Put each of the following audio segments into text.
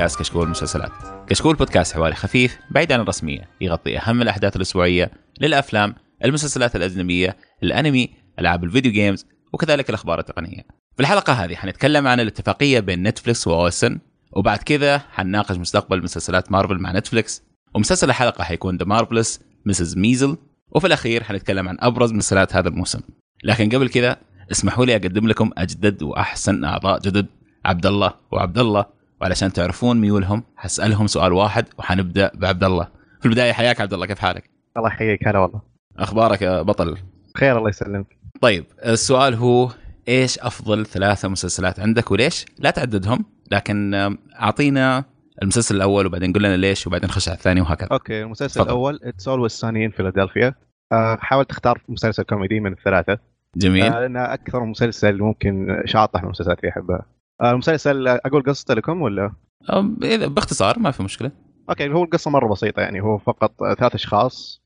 بودكاست كشكول المسلسلات. كشكول بودكاست حواري خفيف بعيد عن الرسمية، يغطي أهم الأحداث الأسبوعية للأفلام، المسلسلات الأجنبية، الأنمي، ألعاب ال video games، وكذلك الأخبار التقنية. في الحلقة هذه حنتكلم عن الاتفاقية بين نتفلكس و OSN، وبعد كذا حنناقش مستقبل مسلسلات مارفل مع نتفلكس، ومسلسل الحلقة حيكون The Marvelous Mrs. Maisel، وفي الأخير حنتكلم عن أبرز مسلسلات هذا الموسم. لكن قبل كذا اسمحوا لي أقدم لكم أجدد وأحسن أعضاء جدد عبد الله وعبد الله وعلشان تعرفون ميولهم حسألهم سؤال واحد وحنبدأ بعبد الله في البداية حياك عبد الله كيف حالك؟ الله يحييك هلا والله أخبارك يا بطل؟ خير الله يسلمك طيب السؤال هو إيش أفضل ثلاثة مسلسلات عندك وليش؟ لا تعددهم لكن أعطينا المسلسل الأول وبعدين قول لنا ليش وبعدين نخش على الثاني وهكذا. okay المسلسل فضل. الأول It's Always Sunny in Philadelphia حاول تختار مسلسل كوميدي من الثلاثة. جميل. آه لأنه أكثر مسلسل ممكن شاطح من المسلسلات اللي أحبها. آه، المسلسل أقول قصته لكم ولا؟ إذا باختصار ما في مشكلة. okay هو القصة مرة بسيطة يعني هو فقط ثلاث أشخاص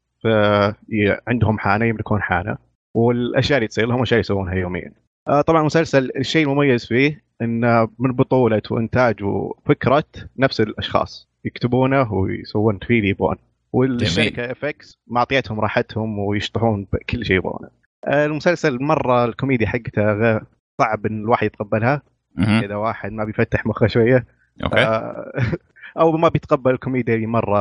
عندهم حانة يملكون حانة والأشياء اللي تصير لهم اشياء يسوونها يوميا. آه، طبعا المسلسل الشيء المميز فيه انه من بطولة وإنتاج وفكرة نفس الأشخاص يكتبونه ويسوون فيه اللي يبغون. والشركة FX معطيتهم راحتهم ويشطحون بكل شيء يبغونه. آه، المسلسل مرة الكوميديا حقته صعب إن الواحد يتقبلها اذا واحد ما بيفتح مخه شوية. okay. آه أو ما بيتقبل الكوميديا اللي مرة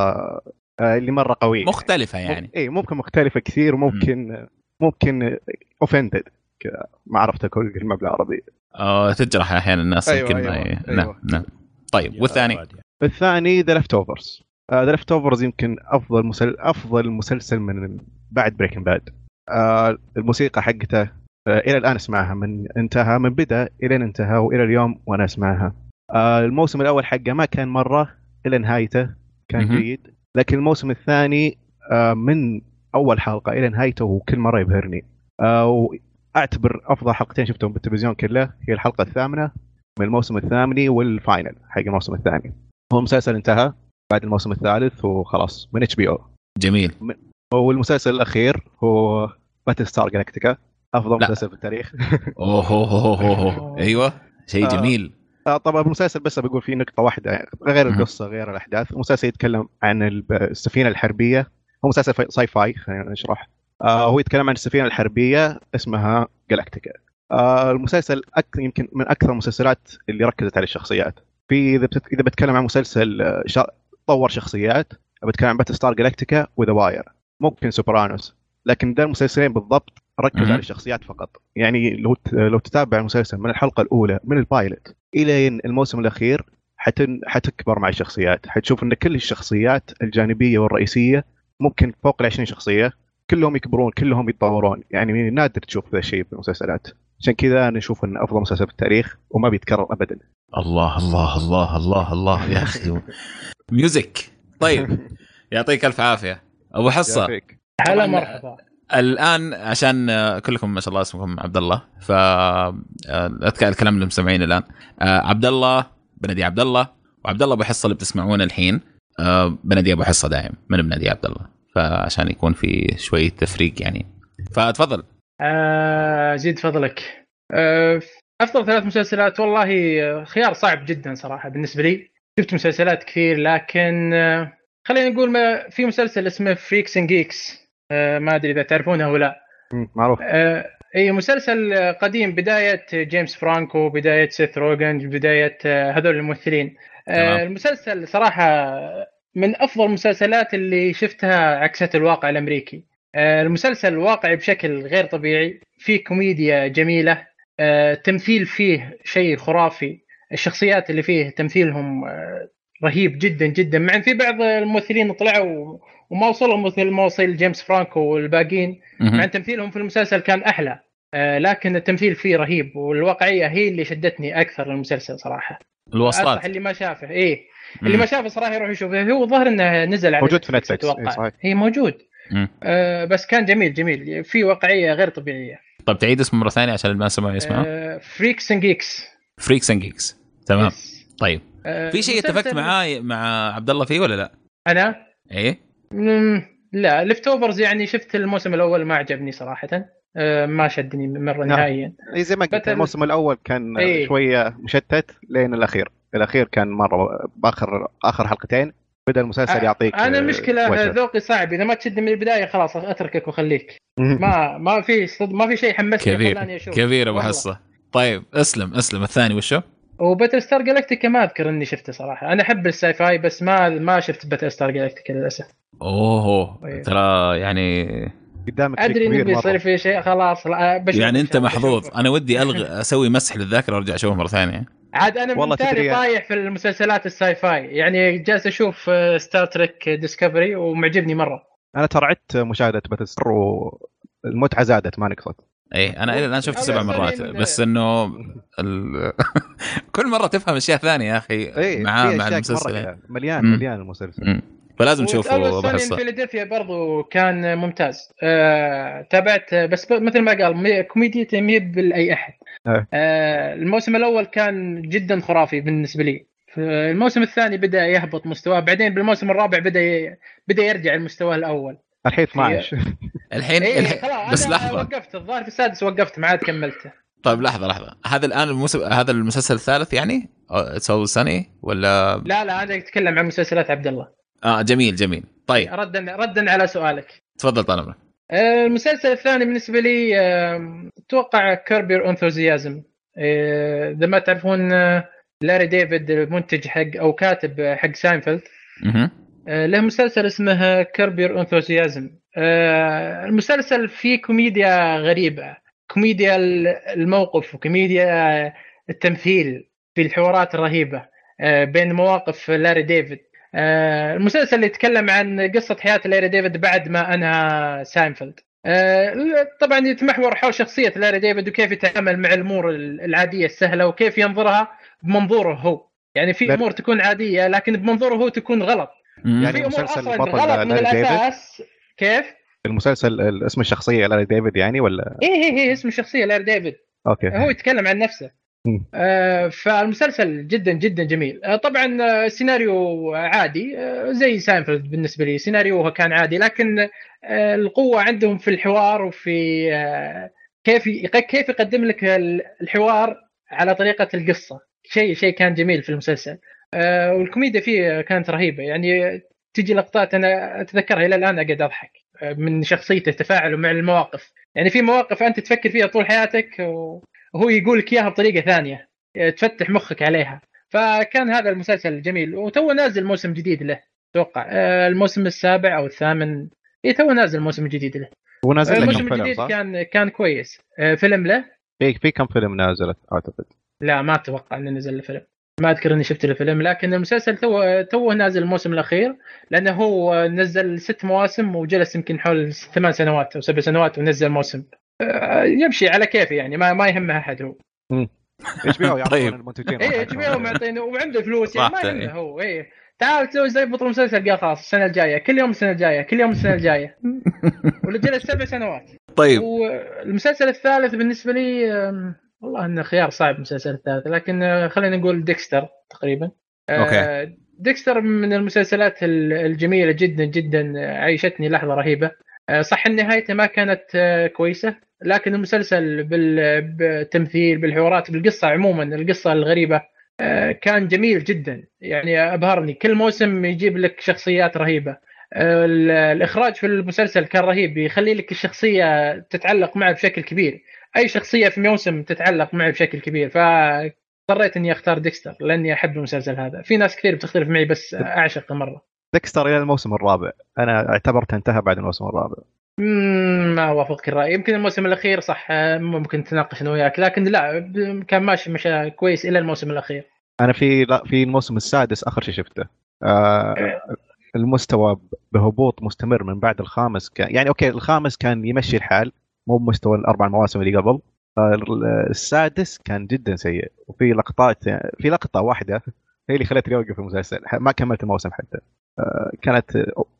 آه اللي مرة قوية مختلفة يعني. اي ممكن مختلفة كثير وممكن ممكن offended كذا ما عرفت أقول كلمة بالعربي آه تجرح أحيانا الناس أيوة الكلمة أيوة. أيوة. أيوة. نعم نعم. طيب والثاني؟ الثاني The Leftovers The Leftovers يمكن أفضل مسل... أفضل مسلسل من بعد Breaking Bad آه الموسيقى حقته إلى الآن أسمعها من انتهى من بدأ إلى انتهى وإلى اليوم وأنا أسمعها. آه الموسم الأول حقه ما كان مرة إلى نهايته كان. جيد. لكن الموسم الثاني آه من أول حلقة إلى نهايته وكل مرة يبهرني. آه وأعتبر أفضل حلقتين شفتهم بالتلفزيون كله هي الحلقة الثامنة من الموسم الثامن وال final حق الموسم الثاني. هو المسلسل انتهى بعد الموسم الثالث وخلاص من HBO جميل. والمسلسل الأخير هو Battlestar Galactica أفضل لا. مسلسل في التاريخ اوه أوه، أوه،. أيوه شيء آه. جميل آه، طبعا المسلسل بس بقول فيه نقطة واحدة غير. القصة غير الأحداث المسلسل يتكلم عن السفينة الحربية هو مسلسل sci-fi خلينا نشرح آه هو يتكلم عن السفينة الحربية اسمها Galactica آه المسلسل أك... يمكن من أكثر المسلسلات اللي ركزت على الشخصيات في إذا بتت... إذا بتكلم عن مسلسل آه،. طور شخصيات بتكلم عن Battlestar Galactica و The Wire ممكن Sopranos لكن ده المسلسلين بالضبط ركز. على الشخصيات فقط. يعني لو لو تتابع المسلسل من الحلقة الأولى من ال pilot إلى الموسم الأخير حتن حتكبر مع الشخصيات. حتشوف إن كل الشخصيات الجانبية والرئيسية ممكن فوق ال 20 شخصية. كلهم يكبرون كلهم يتطورون. يعني نادر تشوف ذا الشيء في المسلسلات. عشان كذا أنا أشوف انه أفضل مسلسل في التاريخ وما بيتكرر ابدا. الله الله الله الله الله. يا أخي. ميوزك طيب. يعطيك ألف عافية. أبو حصة. هلا مرحبا. الآن عشان آه، كلكم ما شاء الله اسمكم عبد الله ف آه، الكلام للمستمعين الآن. آه، عبد الله بنادي عبد الله وعبد الله أبو حصة اللي بتسمعونه الحين. بنادي أبو حصة دايم من بنادي عبد الله فعشان يكون في شوية تفريق يعني. فتفضل. زيد فضلك أفضل ثلاث مسلسلات والله خيار صعب جدا صراحة بالنسبة لي. شفت مسلسلات كثير لكن خلينا نقول ما في مسلسل اسمه Freaks and Geeks ما أدري إذا تعرفونه أو لا. معروف. آه أي مسلسل آه، قديم بداية جيمس فرانكو بداية سيث روجن بداية آه، هذول الممثلين. آه المسلسل صراحة من أفضل المسلسلات اللي شفتها عكست الواقع الأمريكي. آه المسلسل واقعي بشكل غير طبيعي. فيه كوميديا جميلة. آه تمثيل فيه شيء خرافي. الشخصيات اللي فيه تمثيلهم آه رهيب جدا جدا. مع إن في بعض الممثلين طلعوا وما وصلوا مثل ما وصل جيمس فرانكو والباقيين. مع ان تمثيلهم في المسلسل كان أحلى. آه لكن التمثيل فيه رهيب والواقعية هي اللي شدتني أكثر للمسلسل صراحة. الوصلات. اللي ما شافه إيه. اللي ما شافه صراحة يروح يشوفه. هو ظهر إنه نزل على موجود في نتفلكس إيه، صحيح. هي موجود. آه بس كان جميل جميل. في واقعية غير طبيعية. طب تعيد اسمه مرة ثانية عشان اللي ما سمعوا يسمعوا آه Freaks and Geeks Freaks and Geeks تمام. طيب. آه في شيء اتفقت معاه مع عبد الله فيه ولا لا؟ أنا؟ إيه. لا Leftovers يعني شفت الموسم الأول ما عجبني صراحة آه ما شدني مرة نعم. نهائيا اي زي ما قلت Battle- الموسم الأول كان إيه. شوية مشتت لين الأخير الأخير كان مرة باخر آخر حلقتين بدأ المسلسل يعطيك أنا آه، المشكلة وجه. ذوقي صعب إذا ما تشد من البداية خلاص أتركك وخليك مم. ما ما في صد ما في شيء حمسني كبير كبير أبو. حصة طيب أسلم أسلم الثاني وشو؟ و Battlestar Galactica ما أذكر إني شفته صراحة. أنا أحب ال sci-fi بس ما ما شفت Battlestar Galactica للأسف. اوه أيوه. ترى يعني قدامك أدري إنه بيصير في شيء خلاص لا بشوف. يعني أنت محظوظ. أنا ودي ألغي أسوي مسح للذاكرة وأرجع أشوفه مرة ثانية. عاد أنا والله تدري- طايح في المسلسلات ال sci-fi. يعني جالس أشوف Star Trek Discovery ومعجبني مرة. أنا ترى عدت مشاهدة Battle والمتعه زادت ما نقصت اي أنا إلى الان شفته سبع مرات بس إنه ال... كل مرة تفهم أشياء ثانية يا أخي في مع أشياء المسلسل. مليان. مليان المسلسل. فلازم تشوفه بحصه فيلادلفيا برضو كان ممتاز آه، تابعت بس مثل ما قال مي- كوميديته ما هي بالأي أحد إيه. آه، الموسم الأول كان جدا خرافي بالنسبة لي الموسم الثاني بدأ يهبط مستواه بعدين بالموسم الرابع بدأ ي... بدأ يرجع لمستواه الأول الحين 12 الحين, إيه الحين بس لحظة. وقفت. الظاهر في السادس وقفت ما عاد كملته. طيب لحظة لحظة. هذا الآن الموسم هذا المسلسل الثالث يعني؟ سول سني ولا لا لا أنا أتكلم عن مسلسلات عبد الله. آه جميل جميل. طيب. ردا ردا على سؤالك. تفضل طال عمرك. آه، المسلسل الثاني بالنسبة لي آه، أتوقع Curb Your Enthusiasm إذا ما تعرفون آه، لاري ديفيد المنتج حق أو كاتب حق ساينفيلد. آه، له مسلسل اسمه Curb Your Enthusiasm المسلسل فيه كوميديا غريبة كوميديا الموقف وكوميديا التمثيل في الحوارات الرهيبة آه، بين مواقف لاري ديفيد. آه، المسلسل اللي يتكلم عن قصة حياة لاري ديفيد بعد ما أنهى ساينفيلد. آه، طبعا يتمحور حول شخصية لاري ديفيد وكيف يتعامل مع الأمور العادية السهلة وكيف ينظرها بمنظوره هو. يعني في أمور تكون عادية لكن بمنظوره هو تكون غلط. يعني في أمور مسلسل أصلا البطل غلط. من لاري ديفيد؟ الاساس كيف؟ المسلسل ال- اسم الشخصية لاري ديفيد يعني ولا؟ إيه إيه إيه اسم الشخصية لاري ديفيد. أوكي. هو يتكلم عن نفسه. آه فالمسلسل جدا جدا جميل. آه طبعا السيناريو عادي. آه زي ساينفيلد بالنسبة لي. سيناريوه كان عادي لكن القوة عندهم في الحوار وفي كيف كيف يقدم لك ال- الحوار على طريقة القصة. شيء شيء كان جميل في المسلسل. آه والكوميديا فيه كانت رهيبة. يعني تجي لقطات أنا أتذكرها إلى الآن أقعد أضحك آه، من شخصيته تفاعله مع المواقف. يعني في مواقف أنت تفكر فيها طول حياتك وهو يقول لك إياها بطريقة ثانية آه، تفتح مخك عليها. فكان هذا المسلسل جميل. وتو نازل موسم جديد له أتوقع. الموسم السابع أو الثامن. اي تو نازل موسم جديد له. هو نازل له الموسم الجديد؟ كان كان كويس. فيلم له؟ في في كم فيلم نازلت أعتقد. لا ما أتوقع إنه نزل له فيلم. ما أذكر إني شفت له فيلم لكن المسلسل تو توه نازل الموسم الأخير لأنه هو نزل ست مواسم وجلس يمكن حول ثمان سنوات أو سبع سنوات ونزل موسم. آه، يمشي على كيفه يعني ما ما يهمه أحد هو. HBO يعطون طيب. المنتجين راحتهم. HBO معطينه وعنده فلوس يعني ما يهمه إيه. هو إيه. تعال تسوي زي بطل مسلسل قال خلاص السنة الجاية كل يوم السنة الجاية كل يوم السنة الجاية. واللي جلس سبع سنوات. طيب. والمسلسل الثالث بالنسبة لي والله إنه خيار صعب المسلسل الثالث لكن آه، خلينا نقول Dexter تقريبا. آه، Dexter من المسلسلات ال- الجميلة جدا جدا آه، عيشتني لحظة رهيبة. صح نهايته ما كانت كويسة لكن المسلسل بال- بالتمثيل بالحوارات بالقصة عموما القصة الغريبة كان جميل جدا. يعني أبهرني. كل موسم يجيب لك شخصيات رهيبة. ال- الإخراج في المسلسل كان رهيب يخلي لك الشخصية تتعلق معه بشكل كبير. أي شخصية في موسم تتعلق معي بشكل كبير فاضطريت إني أختار ديكستر لأني أحب المسلسل هذا. في ناس كثير بتختلف معي بس أعشقه مرة. Dexter إلى الموسم الرابع. أنا اعتبرته انتهى بعد الموسم الرابع. ما أوافقك الرأي. يمكن الموسم الأخير صح ممكن نتناقش أنا وياك لكن لا كان ماشي مشى كويس إلى الموسم الأخير. أنا في لا في الموسم السادس آخر شيء شفته. آه المستوى بهبوط مستمر من بعد الخامس كان يعني أوكي الخامس كان يمشي الحال مو بمستوى الأربع مواسم اللي قبل السادس كان جدا سيء. وفي لقطات في لقطة واحدة هي اللي خلتني أوقف المسلسل. ما كملت الموسم حتى. آه، كانت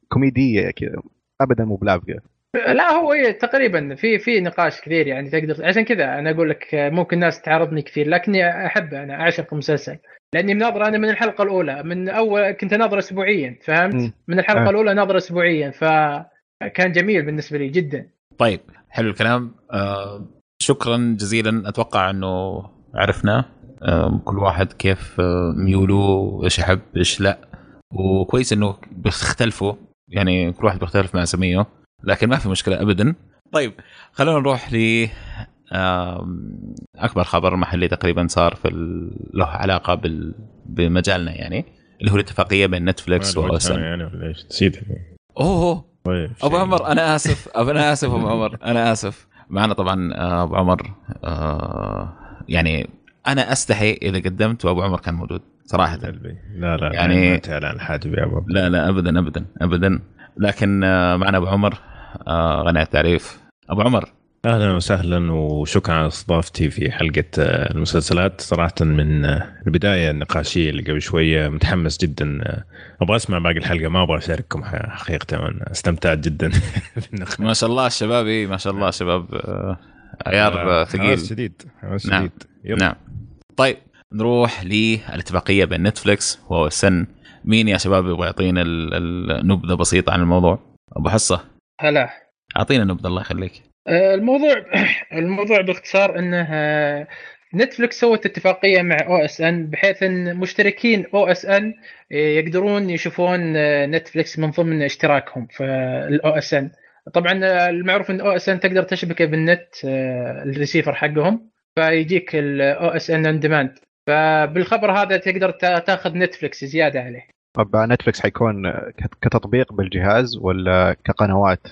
كوميدية كذا. ابدا مو بلابقه لا هو إيه تقريبا في في نقاش كثير يعني تقدر عشان كذا أنا أقول لك ممكن الناس تعرضني كثير لكني احبه أنا أعشق المسلسل. لأني مناظر أنا من الحلقة الأولى من اول كنت ناظر اسبوعيا فهمت؟ من الحلقة آه. الأولى ناظر اسبوعيا فكان جميل بالنسبة لي جدا. طيب حلو الكلام. آه شكرا جزيلا. أتوقع إنه عرفنا آه، كل واحد كيف آه، ميوله إيش يحب إيش لا. وكويس إنه بيختلفوا يعني كل واحد بيختلف مع سميه لكن ما في مشكلة ابدا. طيب خلونا نروح ل أكبر خبر محلي تقريبا صار في له علاقة بال... بمجالنا يعني اللي هو الاتفاقية بين نتفلكس واوسن يعني ولا إيش نسيت. أوه ابو شيء. عمر أنا آسف. أنا آسف أبو عمر. أنا آسف. معنا طبعا آه، أبو عمر آه، يعني أنا أستحي إذا قدمت وأبو عمر كان موجود صراحة. قلبي. لا لا يعني- تعلن حاجب يا أبو لا لا ابدا ابدا ابدا. لكن آه، معنا أبو عمر غني عن التعريف. أبو عمر أهلا وسهلا وشكرا على استضافتي في حلقة المسلسلات. صراحة من البداية النقاشية اللي قبل شوية متحمس جدا. أبغى أسمع باقي الحلقة ما أبغى أشارككم حقيقة أنا استمتعت جدا بالنقاش ما شاء الله الشباب إيه، ما شاء الله شباب. آه، عيار آه، ثقيل. حماس شديد حماس نعم. شديد. yep. نعم. طيب نروح للاتفاقية بين Netflix و OSN مين يا شباب يبغى يعطينا ال- النبذه بسيطة عن الموضوع؟ أبو حصة. هلا. أعطينا نبذة الله يخليك. الموضوع الموضوع باختصار إنه آه، Netflix سوت اتفاقية مع OSN بحيث إن مشتركين OSN يقدرون يشوفون آه، Netflix من ضمن اشتراكهم في ال OSN طبعا آه، المعروف إن OSN تقدر تشبكه بالنت آه، الريسيفر حقهم فيجيك ال OSN on demand فبالخبر هذا تقدر تا- تاخذ Netflix زيادة عليه. طب Netflix حيكون كتطبيق بالجهاز ولا كقنوات؟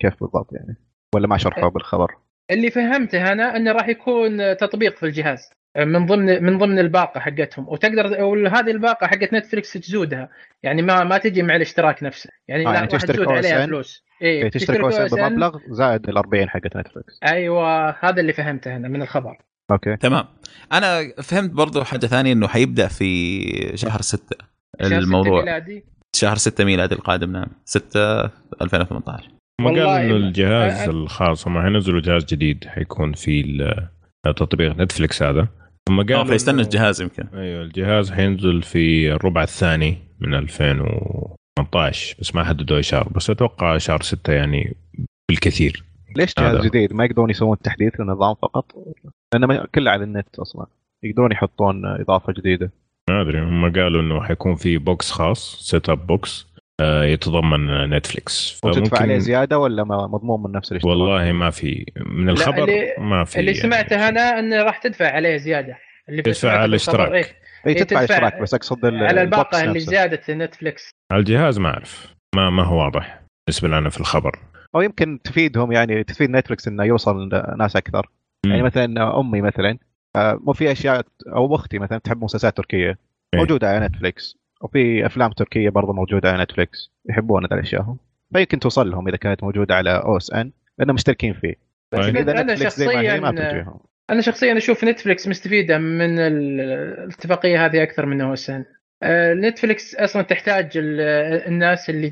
كيف بالضبط يعني؟ ولا ما شرحوا بالخبر؟ اللي فهمته أنا أنه راح يكون تطبيق في الجهاز من ضمن من ضمن الباقة حقتهم. وتقدر وهذه الباقة حقت Netflix تزودها. يعني ما ما تجي مع الاشتراك نفسه. يعني آه، لا يعني تشترك تزود عليها فلوس. إيه، اي تشترك OSN OSN. بمبلغ زائد ال 40 حقت Netflix أيوه هذا اللي فهمته أنا من الخبر. أوكي. تمام. أنا فهمت برضو حاجة ثانية إنه حيبدأ في شهر 6 شهر ستة الموضوع. ميلادي. شهر 6 ميلادي القادم نعم. 6 2018 هم قالوا ما- الجهاز الخاص هم حينزلوا جهاز جديد حيكون في ال- تطبيق Netflix هذا. هم آه قالوا فيستنى إنه- الجهاز يمكن. أيوه الجهاز حينزل في الربع الثاني من 2018 بس ما حددوا أي شهر بس أتوقع شهر 6 يعني بالكثير. ليش جهاز هذا. جديد؟ ما يقدرون يسوون تحديث للنظام فقط؟ لأنه ما- كله على النت أصلا. يقدرون يحطون إضافة جديدة. ما أدري هم قالوا إنه حيكون في box خاص set up box آه، يتضمن Netflix وتدفع عليه زيادة ولا ما- مضمون من نفس الاشتراك؟ والله ما في من الخبر اللي- ما في اللي يعني سمعته أنا إنه راح تدفع عليه زيادة اللي تدفع على الاشتراك. إيه. اي إيه، تدفع تدفع اشتراك بس أقصد على الباقة اللي نفسه. زيادة نتفلكس على الجهاز ما أعرف ما ما هو واضح بالنسبة لنا في الخبر أو يمكن تفيدهم يعني تفيد نتفلكس إنه يوصل لناس أكثر يعني مم. مثلا أمي مثلا آه، مو في أشياء أو أختي مثلا تحب مسلسلات تركية إيه. موجودة على نتفلكس وفي أفلام تركية برضه موجودة على نتفلكس يحبون هذه الأشياء هم. فيمكن توصل لهم إذا كانت موجودة على OSN لأنهم مشتركين فيه. طيب. إذا أنا نتفلكس زي ما هي ما شخصياً- بتجيهم أنا شخصيا أشوف نتفلكس مستفيدة من ال- الاتفاقية هذه أكثر من OSN نتفلكس أصلا تحتاج ال- الناس اللي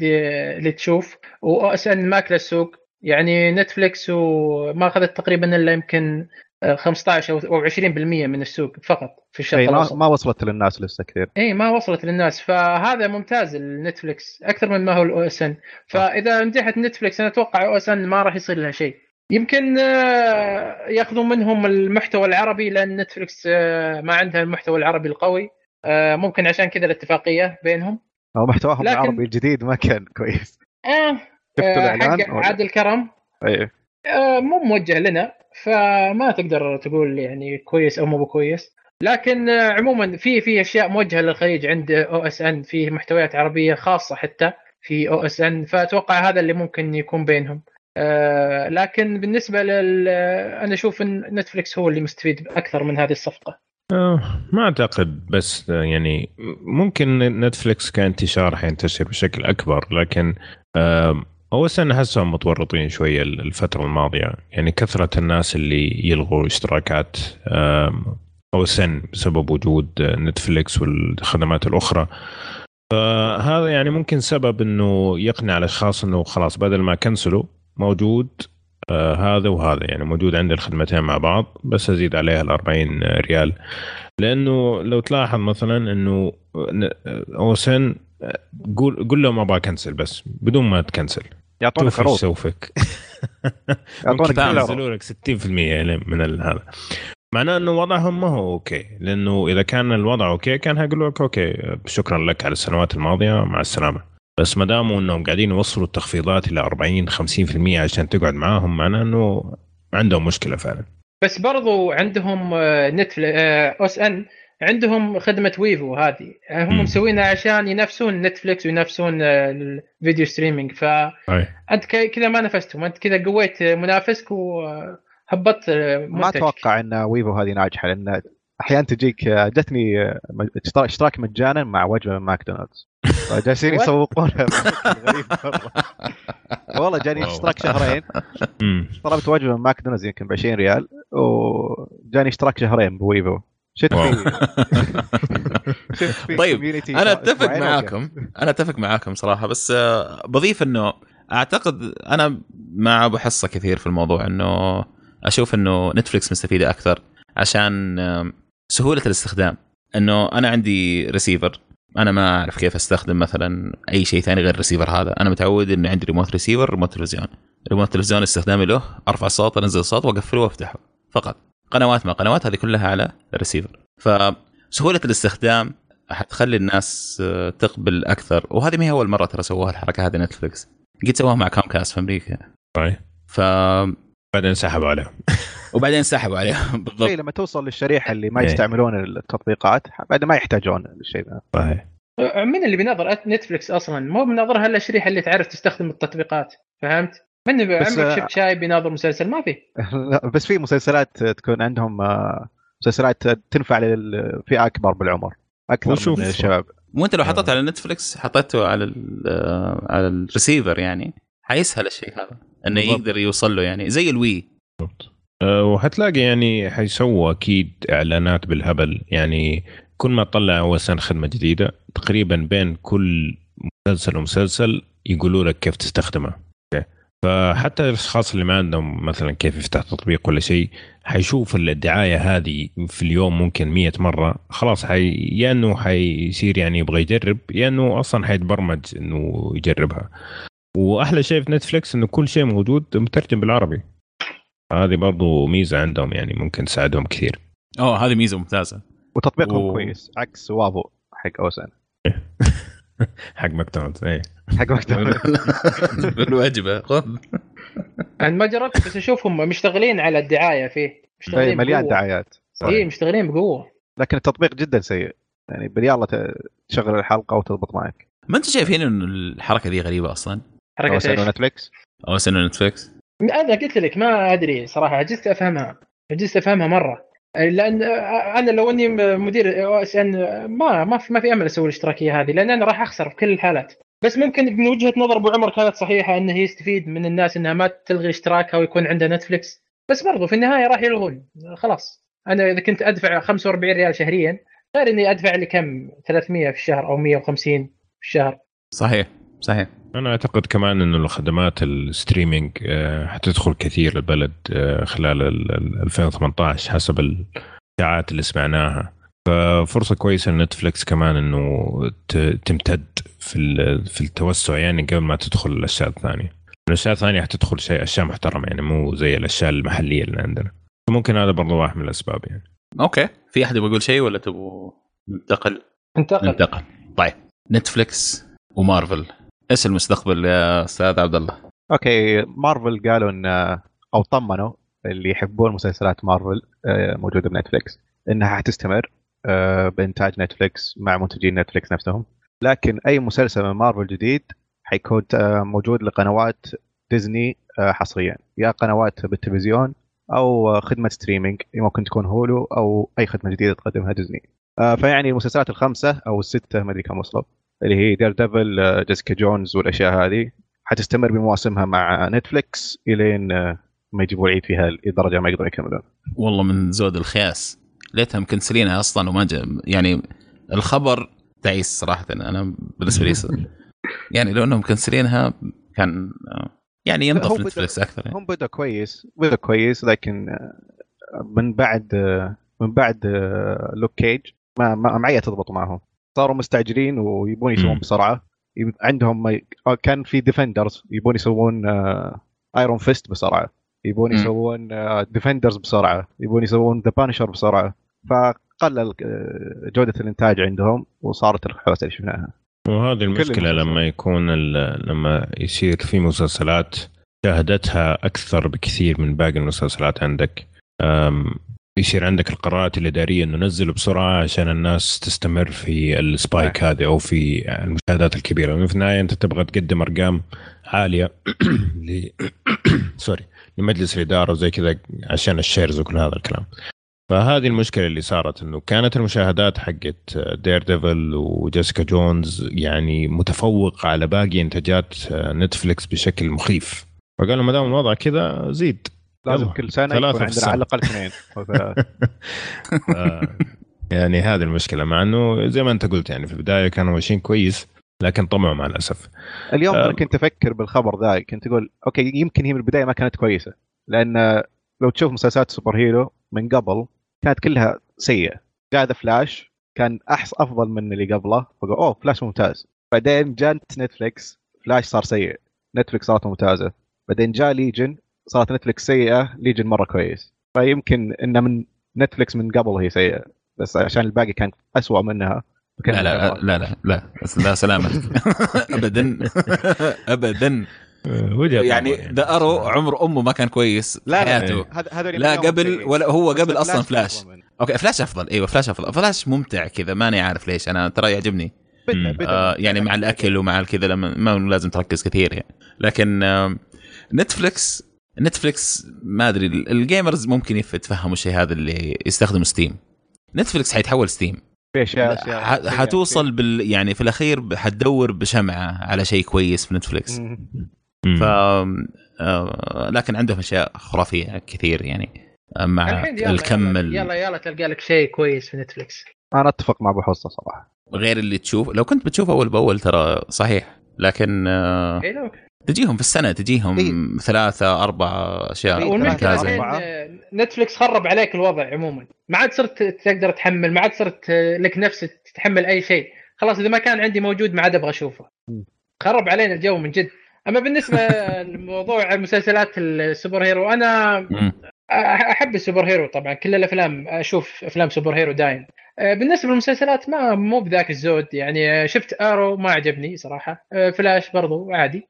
اللي تشوف و OSN ماكلة السوق. يعني نتفلكس وما أخذت تقريبا إلا يمكن آه، 15 أو أو 20% من السوق فقط في الشرق ما, الأوسط. ما وصلت للناس لسه كثير. إي ما وصلت للناس. فهذا ممتاز لنتفلكس أكثر من ما هو ال OSN. فإذا نجحت نتفلكس أنا أتوقع OSN ما راح يصير لها شيء. يمكن آه، ياخذون منهم المحتوى العربي لأن نتفلكس آه، ما عندها المحتوى العربي القوي. آه، ممكن عشان كذا الاتفاقية بينهم. أو محتواهم لكن- العربي الجديد ما كان كويس. آه شفتوا الإعلان حق؟ عادل كرم. إي. آه، مو موجه لنا. فما تقدر تقول يعني كويس أو مو بكويس. لكن عموما في في أشياء موجهة للخليج عند OSN في محتويات عربية خاصة حتى في OSN فأتوقع هذا اللي ممكن يكون بينهم. آه، لكن بالنسبة لل أنا أشوف إن نتفلكس هو اللي مستفيد أكثر من هذه الصفقة. آه، ما أعتقد بس يعني ممكن نتفلكس كانتشار حينتشر بشكل أكبر لكن آه، هو أنا احسهم متورطين شوية الفترة الماضية. يعني كثرة الناس اللي يلغوا اشتراكات OSN بسبب وجود نتفلكس والخدمات الأخرى. فهذا يعني ممكن سبب إنه يقنع الأشخاص إنه خلاص بدل ما كنسلوا موجود آه هذا وهذا. يعني موجود عندي الخدمتين مع بعض بس أزيد عليها ال 40 ريال. لأنه لو تلاحظ مثلا إنه OSN قول قول لهم أبغى أكنسل بس بدون ما تكنسل. يعطونك عروض. سوفك. يعطونك. ينزلوا لك 60% يعني من ال- هذا. معناه إنه وضعهم ما هو okay. لأنه إذا كان الوضع okay كان هيقولوا لك okay شكرا لك على السنوات الماضية مع السلامة. بس ما داموا إنهم قاعدين يوصلوا التخفيضات إلى 40 50% عشان تقعد معاهم معناه إنه عندهم مشكلة فعلا. بس برضو عندهم آه، نتفلكس OSN عندهم خدمة Wavo هذه هم. مسوينها عشان ينافسون نتفلكس وينافسون آه، ال video streaming فانت كذا ما نافستهم أنت كذا قويت منافسك وهبطت آه، ما. أتوقع إن ويفو هذه ناجحة لأن أحيانا تجيك جتني اشتراك مجانا مع وجبة من ماكدونالدز فجالسين? يسوقونها غريب. والله جاني. اشتراك شهرين طلبت وجبة من ماكدونالدز يمكن ب 20 ريال وجاني اشتراك شهرين ب Wavo في طيب، community أنا أتفق معاكم. أنا أتفق معاكم صراحة بس آه، بضيف إنه أعتقد أنا مع ابو حصه كثير في الموضوع إنه أشوف إنه نتفلكس مستفيدة أكثر عشان سهولة الاستخدام. إنه أنا عندي ريسيفر أنا ما أعرف كيف أستخدم مثلا أي شيء ثاني غير الريسيفر هذا. أنا متعود انه عندي remote receiver remote تلفزيون. ريموت تلفزيون استخدامي له أرفع الصوت أنزل الصوت وأقفله وأفتحه فقط. قنوات ما قنوات هذه كلها على الريسيفر فسهولة الاستخدام حتخلي الناس آه، تقبل أكثر. وهذه ما هي أول مرة ترى سووها الحركة هذه نتفلكس قد سووها مع كام كاس في أمريكا. طيب ف بعدين سحبوا عليهم. وبعدين سحبوا عليها إيه، بالضبط لما توصل للشريحة اللي ما إيه. يستعملون التطبيقات بعد ما يحتاجون الشيء ذا. صحيح. من اللي بيناظر نتفلكس أصلا؟ مو بيناظرها إلا الشريحة اللي تعرف تستخدم التطبيقات فهمت؟ من عمرك آه، شفت شايب بيناظر مسلسل؟ ما في. لا، بس في مسلسلات تكون عندهم آه، مسلسلات تنفع للفئه أكبر بالعمر أكثر وشوف- من الشباب. وانت لو آه. حطيت على نتفلكس حطيته على ال- آه، على الريسيفر يعني حيسهل الشيء هذا إنه بالضبط. يقدر يوصل له يعني زي الوي. أه، وحتلاقي يعني حيسووا أكيد إعلانات بالهبل. يعني كل ما تطلع اول سنه خدمة جديدة تقريبا بين كل مسلسل ومسلسل يقولوا لك كيف تستخدمه. فحتى الأشخاص اللي ما عندهم مثلا كيف يفتح تطبيق ولا شيء حيشوف الدعايه هذه في اليوم ممكن مية مرة خلاص حي يا إنه حيصير يعني يبغى يجرب يا إنه أصلا حيتبرمج إنه يجربها. وأحلى شيء في نتفلكس إنه كل شيء موجود مترجم بالعربي. هذه برضو ميزة عندهم يعني ممكن تساعدهم كثير. أوه هذه ميزة ممتازة. وتطبيقهم أوه. كويس عكس وافو حق أوسن. حق ماكدونالدز إيه. حق مكتب بالوجبه خذ أنا ما جربت بس اشوفهم مشتغلين على الدعاية فيه. إيه، مشتغلين مليان بقوة. دعايات اي مشتغلين بقوة. لكن التطبيق جدا سيء. يعني باليلا تشغل الحلقة وتضبط معك. ما أنتم شايفين إنه الحركة دي غريبة أصلا؟ حركة OSN إيش؟ ونتفلكس أو نتفلكس أنا قلت لك ما أدري صراحة عجزت أفهمها. عجزت أفهمها مرة. لأن أنا لو إني مدير OSN ما ما في ما في أمل أسوي الاشتراكية هذه لأن أنا راح أخسر في كل الحالات. بس ممكن من وجهة نظر أبو عمر كانت صحيحة إنه يستفيد من الناس إنها ما تلغي اشتراكها ويكون عنده نتفلكس بس برضو في النهاية راح يلغون. خلاص. أنا إذا كنت أدفع 45 ريال شهريا غير إني أدفع لي كم؟ 300 في الشهر أو 150 في الشهر. صحيح. صحيح. أنا أعتقد كمان إنه الخدمات ال streaming آه، حتدخل كثير البلد آه، خلال ال- ال- 2018 حسب الاشاعات اللي سمعناها. ففرصة كويسة لنتفلكس كمان إنه تمتد في ال- في التوسع يعني قبل ما تدخل الأشياء الثانية. الأشياء الثانية حتدخل شيء أشياء محترمة يعني مو زي الأشياء المحلية اللي عندنا. ممكن هذا برضو واحد من الأسباب يعني. okay. في أحد يبغى يقول شيء ولا تبغوا ننتقل؟ انتقل ننتقل. طيب. نتفلكس ومارفل. إيش المستقبل يا أستاذ عبد الله؟ okay مارفل قالوا إن أو طمنوا اللي يحبون مسلسلات مارفل آه، موجودة بنتفلكس إنها حتستمر آه، بإنتاج نتفلكس مع منتجين نتفلكس نفسهم. لكن أي مسلسل من مارفل جديد حيكون آه، موجود لقنوات ديزني حصريا. يا قنوات بالتلفزيون أو خدمة streaming ممكن تكون هولو أو أي خدمة جديدة تقدمها ديزني. فيعني المسلسلات الخمسة أو الستة ما أدري كم وصلوا. اللي هي Daredevil Jessica Jones والأشياء هذه حتستمر بمواسمها مع نتفلكس إلين، ما يجيبوا العيد فيها لدرجة ما يقدروا يكملون. والله من زود الخياس. ليتها مكنسلينها أصلا وما جاء يعني الخبر تعيس صراحة. أنا بالنسبة لي يعني لو انهم مكنسلينها كان آه، يعني ينضف نتفلكس أكثر يعني. هم بدأ كويس بدأ كويس لكن آه، من بعد من بعد لوك كيج ما ما عاد تضبط معهم. صاروا مستعجلين ويبون يسوون. بسرعة عندهم آه، كان في Defenders يبون يسوون Iron Fist بسرعة يبون. يسوون Defenders بسرعة يبون يسوون The Punisher بسرعة فقلل آه، جودة الإنتاج عندهم وصارت الحوسه اللي شفناها وهذه المشكلة. لما يكون لما يصير في مسلسلات شاهدتها أكثر بكثير من باقي المسلسلات عندك يصير عندك القرارات الإدارية إنه نزل بسرعة عشان الناس تستمر في ال spike هذه أو في المشاهدات الكبيرة. في النهاية أنت تبغى تقدم أرقام عالية ل sorry لمجلس الإدارة وزي كذا عشان ال shares وكل هذا الكلام. فهذه المشكلة اللي صارت إنه كانت المشاهدات حقت Daredevil و Jessica Jones يعني متفوق على باقي إنتاجات نتفلكس بشكل مخيف. فقالوا ما دام الوضع كذا زيد. لازم. كل سنة يكون عندنا. على الأقل اثنين. ف- يعني هذه المشكلة مع إنه زي ما أنت قلت يعني في البداية كانوا ماشيين كويس لكن طمعوا مع الأسف اليوم آه. أنا كنت أفكر بالخبر ذا كنت أقول okay يمكن هي من البداية ما كانت كويسة لأن لو تشوف مسلسلات superhero من قبل كانت كلها سيئة جاء فلاش كان احس أفضل من اللي قبله فقال أوه فلاش ممتاز بعدين جات نتفلكس فلاش صار سيء نتفلكس صارت ممتازة بعدين جاء Legion صارت نتفلكس سيئة Legion مرة كويس. فيمكن إنه من نتفلكس من قبل هي سيئة بس عشان الباقي كان أسوأ منها. لا لا لا لا لا بس لا سلامتك ابدا. ابدا. آه، يعني the Arrow عمر أمه ما كان كويس. لا لا حياته. لا منهم قبل. ولا هو قبل أصلا Flash. okay Flash أفضل. أيوه فلاش أفضل. فلاش ممتع كذا ماني عارف ليش. أنا ترى يعجبني. بدأ مم. بدأ آه يعني مع الأكل ومع الكذا لما ما لازم تركز كثير يعني. لكن آه نتفلكس نتفلكس ما أدري ال gamers ممكن يتفهموا الشيء هذا اللي يستخدموا Steam. نتفلكس حيتحول Steam. في اشياء حتوصل بال يعني في الأخير حتدور بشمعة على شيء كويس في نتفلكس. ف آه، لكن عندهم أشياء خرافية كثير يعني آه، مع يلا الكم يلا, يلا يلا تلقى لك شيء كويس في نتفلكس أنا أتفق مع أبو حصه صراحة. غير اللي تشوف لو كنت بتشوف أول بأول ترى صحيح لكن آه، إيه تجيهم في السنة تجيهم إيه. ثلاثة أربع أشياء إيه، والمشكلة. ممتازه الحين نتفلكس خرب عليك الوضع عموما. ما عاد صرت تقدر تحمل ما عاد صرت لك نفس تتحمل أي شيء. خلاص إذا ما كان عندي موجود ما عاد أبغى أشوفه. خرب علينا الجو من جد. أما بالنسبة لموضوع مسلسلات ال superhero أنا أحب ال superhero طبعا. كل الأفلام أشوف أفلام superhero دايم بالنسبة للمسلسلات ما مو بذاك الزود. يعني شفت Arrow ما عجبني صراحة. فلاش برضو عادي.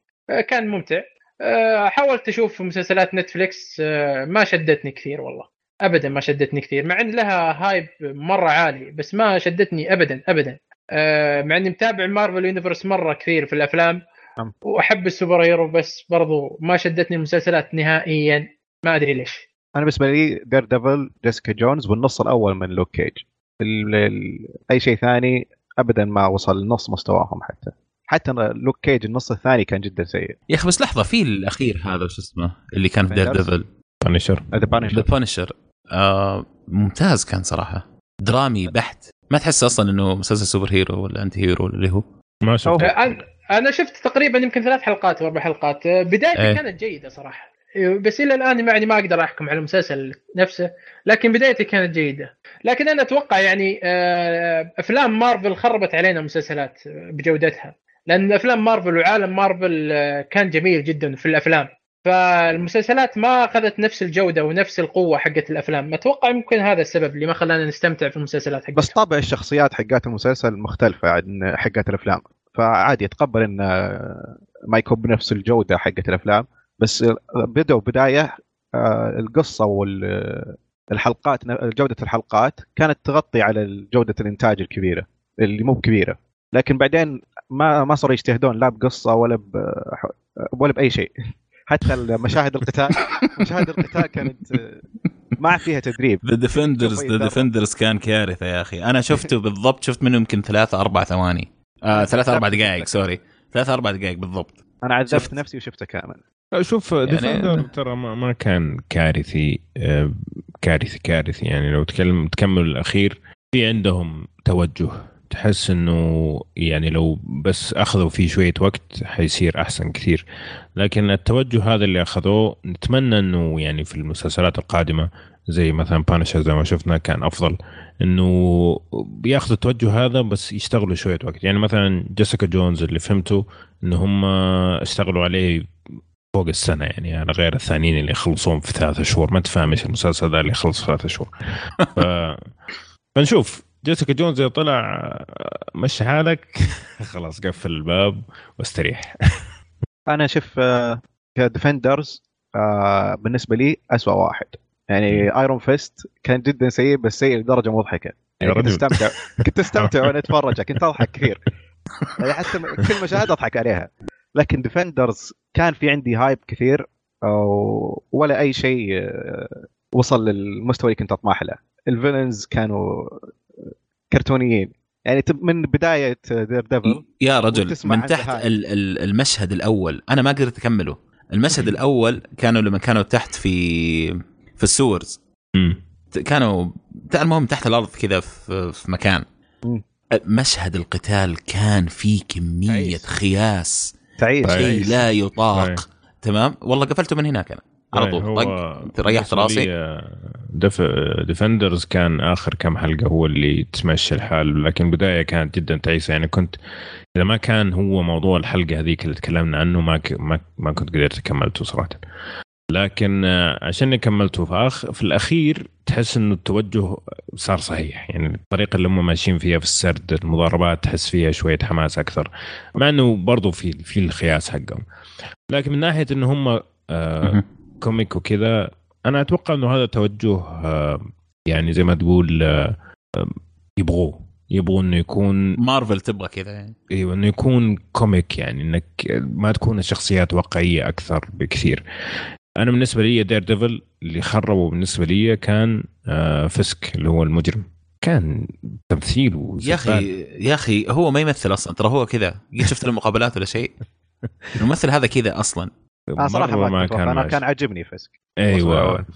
كان ممتع. آه، حاولت أشوف مسلسلات نتفليكس آه، ما شدتني كثير والله. ابدا ما شدتني كثير مع إن لها hype مرة عالي بس ما شدتني ابدا ابدا. آه، مع إني متابع Marvel universe مرة كثير في الأفلام نعم. وأحب ال superhero بس برضو ما شدتني المسلسلات نهائيا. ما أدري ليش. أنا بالنسبة لي Daredevil Jessica Jones والنص الأول من لوك كيج أي شيء ثاني ابدا ما وصل نص مستواهم حتى. حتى لوك كيج النص الثاني كان جدا سيء. يا أخي بس لحظة في الأخير هذا وش اسمه اللي كان في Daredevil؟ Punisher the The Punisher Punisher آه ممتاز كان صراحة. درامي بحت. ما تحس أصلا إنه مسلسل superhero ولا anti-hero ولا اللي هو؟ ما شفت أنا شفت تقريبا يمكن ثلاث حلقات أو أربع حلقات. آه، بدايته إيه. كانت جيدة صراحة. بس إلى الآن يعني ما أقدر أحكم على المسلسل نفسه لكن بدايته كانت جيدة. لكن أنا أتوقع يعني آه، أفلام مارفل خربت علينا مسلسلات بجودتها. لأن أفلام مارفل وعالم مارفل آه، كان جميل جدا في الأفلام. فالمسلسلات ما أخذت نفس الجودة ونفس القوة حقت الأفلام. أتوقع يمكن هذا السبب اللي ما خلانا نستمتع في المسلسلات حقتها بس طابع الشخصيات حقات المسلسل مختلفة عن حقات الأفلام. فعادي اتقبل إن ما يكون بنفس الجودة حقت الأفلام. بس بدأوا بداية آه، القصة والحلقات جودة الحلقات كانت تغطي على جودة الإنتاج الكبيرة اللي مو كبيرة. لكن بعدين ما ما صاروا يجتهدون لا بقصة ولا ب ولا بأي شيء. حتى مشاهد القتال مشاهد القتال كانت آه، ما فيها تدريب. ذا ديفندرز ذا. ديفندرز كان كارثة يا أخي. أنا شفته بالضبط شفت منه يمكن ثلاثة أربع ثواني. آه ثلاثة أربع دقائق sorry ثلاثة أربع دقائق بالضبط. أنا عذبت شفت. نفسي وشفته كامل. شوف يعني- Defender ترى ما, ما كان كارثي آه، كارثي كارثي. يعني لو تكلم تكمل الأخير في عندهم توجه. تحس إنه يعني لو بس أخذوا فيه شوية وقت حيصير أحسن كثير. لكن التوجه هذا اللي أخذوه نتمنى إنه يعني في المسلسلات القادمة زي مثلا Punisher زي ما شفنا كان أفضل إنه بياخذوا التوجه هذا بس يشتغلوا شوية وقت. يعني مثلا Jessica Jones اللي فهمته ان هم اشتغلوا عليه فوق السنة يعني على غير الثانيين اللي يخلصون في ثلاثة شهور. ما تفهم إيش المسلسل ذا اللي يخلص في ثلاثة شهور. ف... فنشوف. Jessica Jones طلع آه، مشي حالك خلاص قفل الباب واستريح. أنا شوف ك Defenders بالنسبة لي أسوأ واحد. يعني Iron Fist كان جدا سيء بس سيء لدرجة مضحكه يعني كنت. أستمتع كنت أستمتع وأنا أتفرج كنت أضحك كثير. يعني حتى كل مشاهد أضحك عليها. لكن Defenders كان في عندي hype كثير أو ولا أي شيء آه، وصل للمستوى اللي كنت أطمح له. ال villains كانوا كرتونيين يعني تب- من بداية Daredevil يا رجل من تحت. ال- ال- المشهد الأول أنا ما قدرت أكمله المشهد الأول كانوا لما كانوا تحت في في ال sewers. كانوا المهم تحت الأرض كذا في, في مكان. مشهد القتال كان فيه كمية تعيس. خياس تعيس. شيء. لا يطاق. تمام والله قفلته من هناك أنا على طول. هو طق ريحت راسي. دف... Defenders كان آخر كم حلقة هو اللي تمشي الحال لكن البدايه كانت جدا تعيسة. يعني كنت إذا ما كان هو موضوع الحلقة هذيك اللي تكلمنا عنه ما ك... ما, ما كنت قدرت كملته صراحة. لكن آه، عشان كملته في أخ... في الأخير تحس إنه التوجه صار صحيح. يعني الطريقة اللي هم ماشيين فيها في السرد المضاربات تحس فيها شوية حماس أكثر مع إنه برضو في في الخياس حقهم. لكن من ناحية إنه هم آه. كوميك وكذا أنا أتوقع إنه هذا توجه آه، يعني زي ما تقول آه، آه، يبغوه يبغوا إنه يكون مارفل تبغى كذا يعني. إيوه إنه يكون comic يعني إنك ما تكون الشخصيات واقعية أكثر بكثير. أنا بالنسبة لي Daredevil اللي خربوا بالنسبة لي كان Fisk اللي هو المجرم. كان تمثيله يا أخي يا أخي هو ما يمثل أصلا ترى هو كذا قد شفت له مقابلات ولا شيء؟ الممثل هذا كذا أصلا. أنا صراحة ما كان أنا. كان عاجبني Fisk أيوه.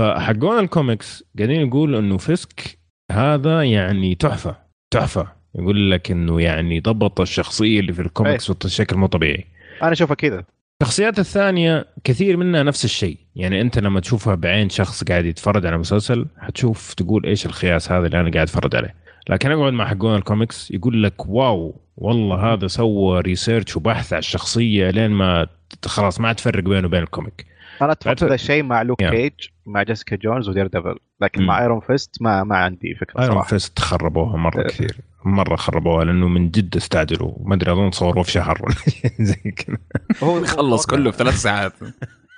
فحقون الكوميكس قاعدين يقول إنه Fisk هذا يعني تحفة تحفة. يقول لك إنه يعني ضبط الشخصية اللي في الكوميكس بشكل مو طبيعي. أنا أشوفها كذا. الشخصيات الثانية كثير منها نفس الشيء. يعني أنت لما تشوفها بعين شخص قاعد يتفرج على مسلسل حتشوف تقول إيش الخياس هذا اللي أنا قاعد أتفرج عليه. لكن أقعد مع حقون الكوميكس يقول لك wow والله هذا سوى research وبحث على الشخصية لين ما خلاص ما تفرق بينه وبين ال comic. أنا أتفق بعد- ذا الشيء مع Luke Yeah. Cage مع Jessica Jones و Daredevil. لكن مم. مع Iron Fist ما ما عندي فكرة Iron Fist خربوها مرة أه. كثير. مرة خربوها لأنه من جد استعجلوا. ما أدري أظن صوروه في شهر. ولا شيء زي كذا. هو خلص كله في ثلاث ساعات.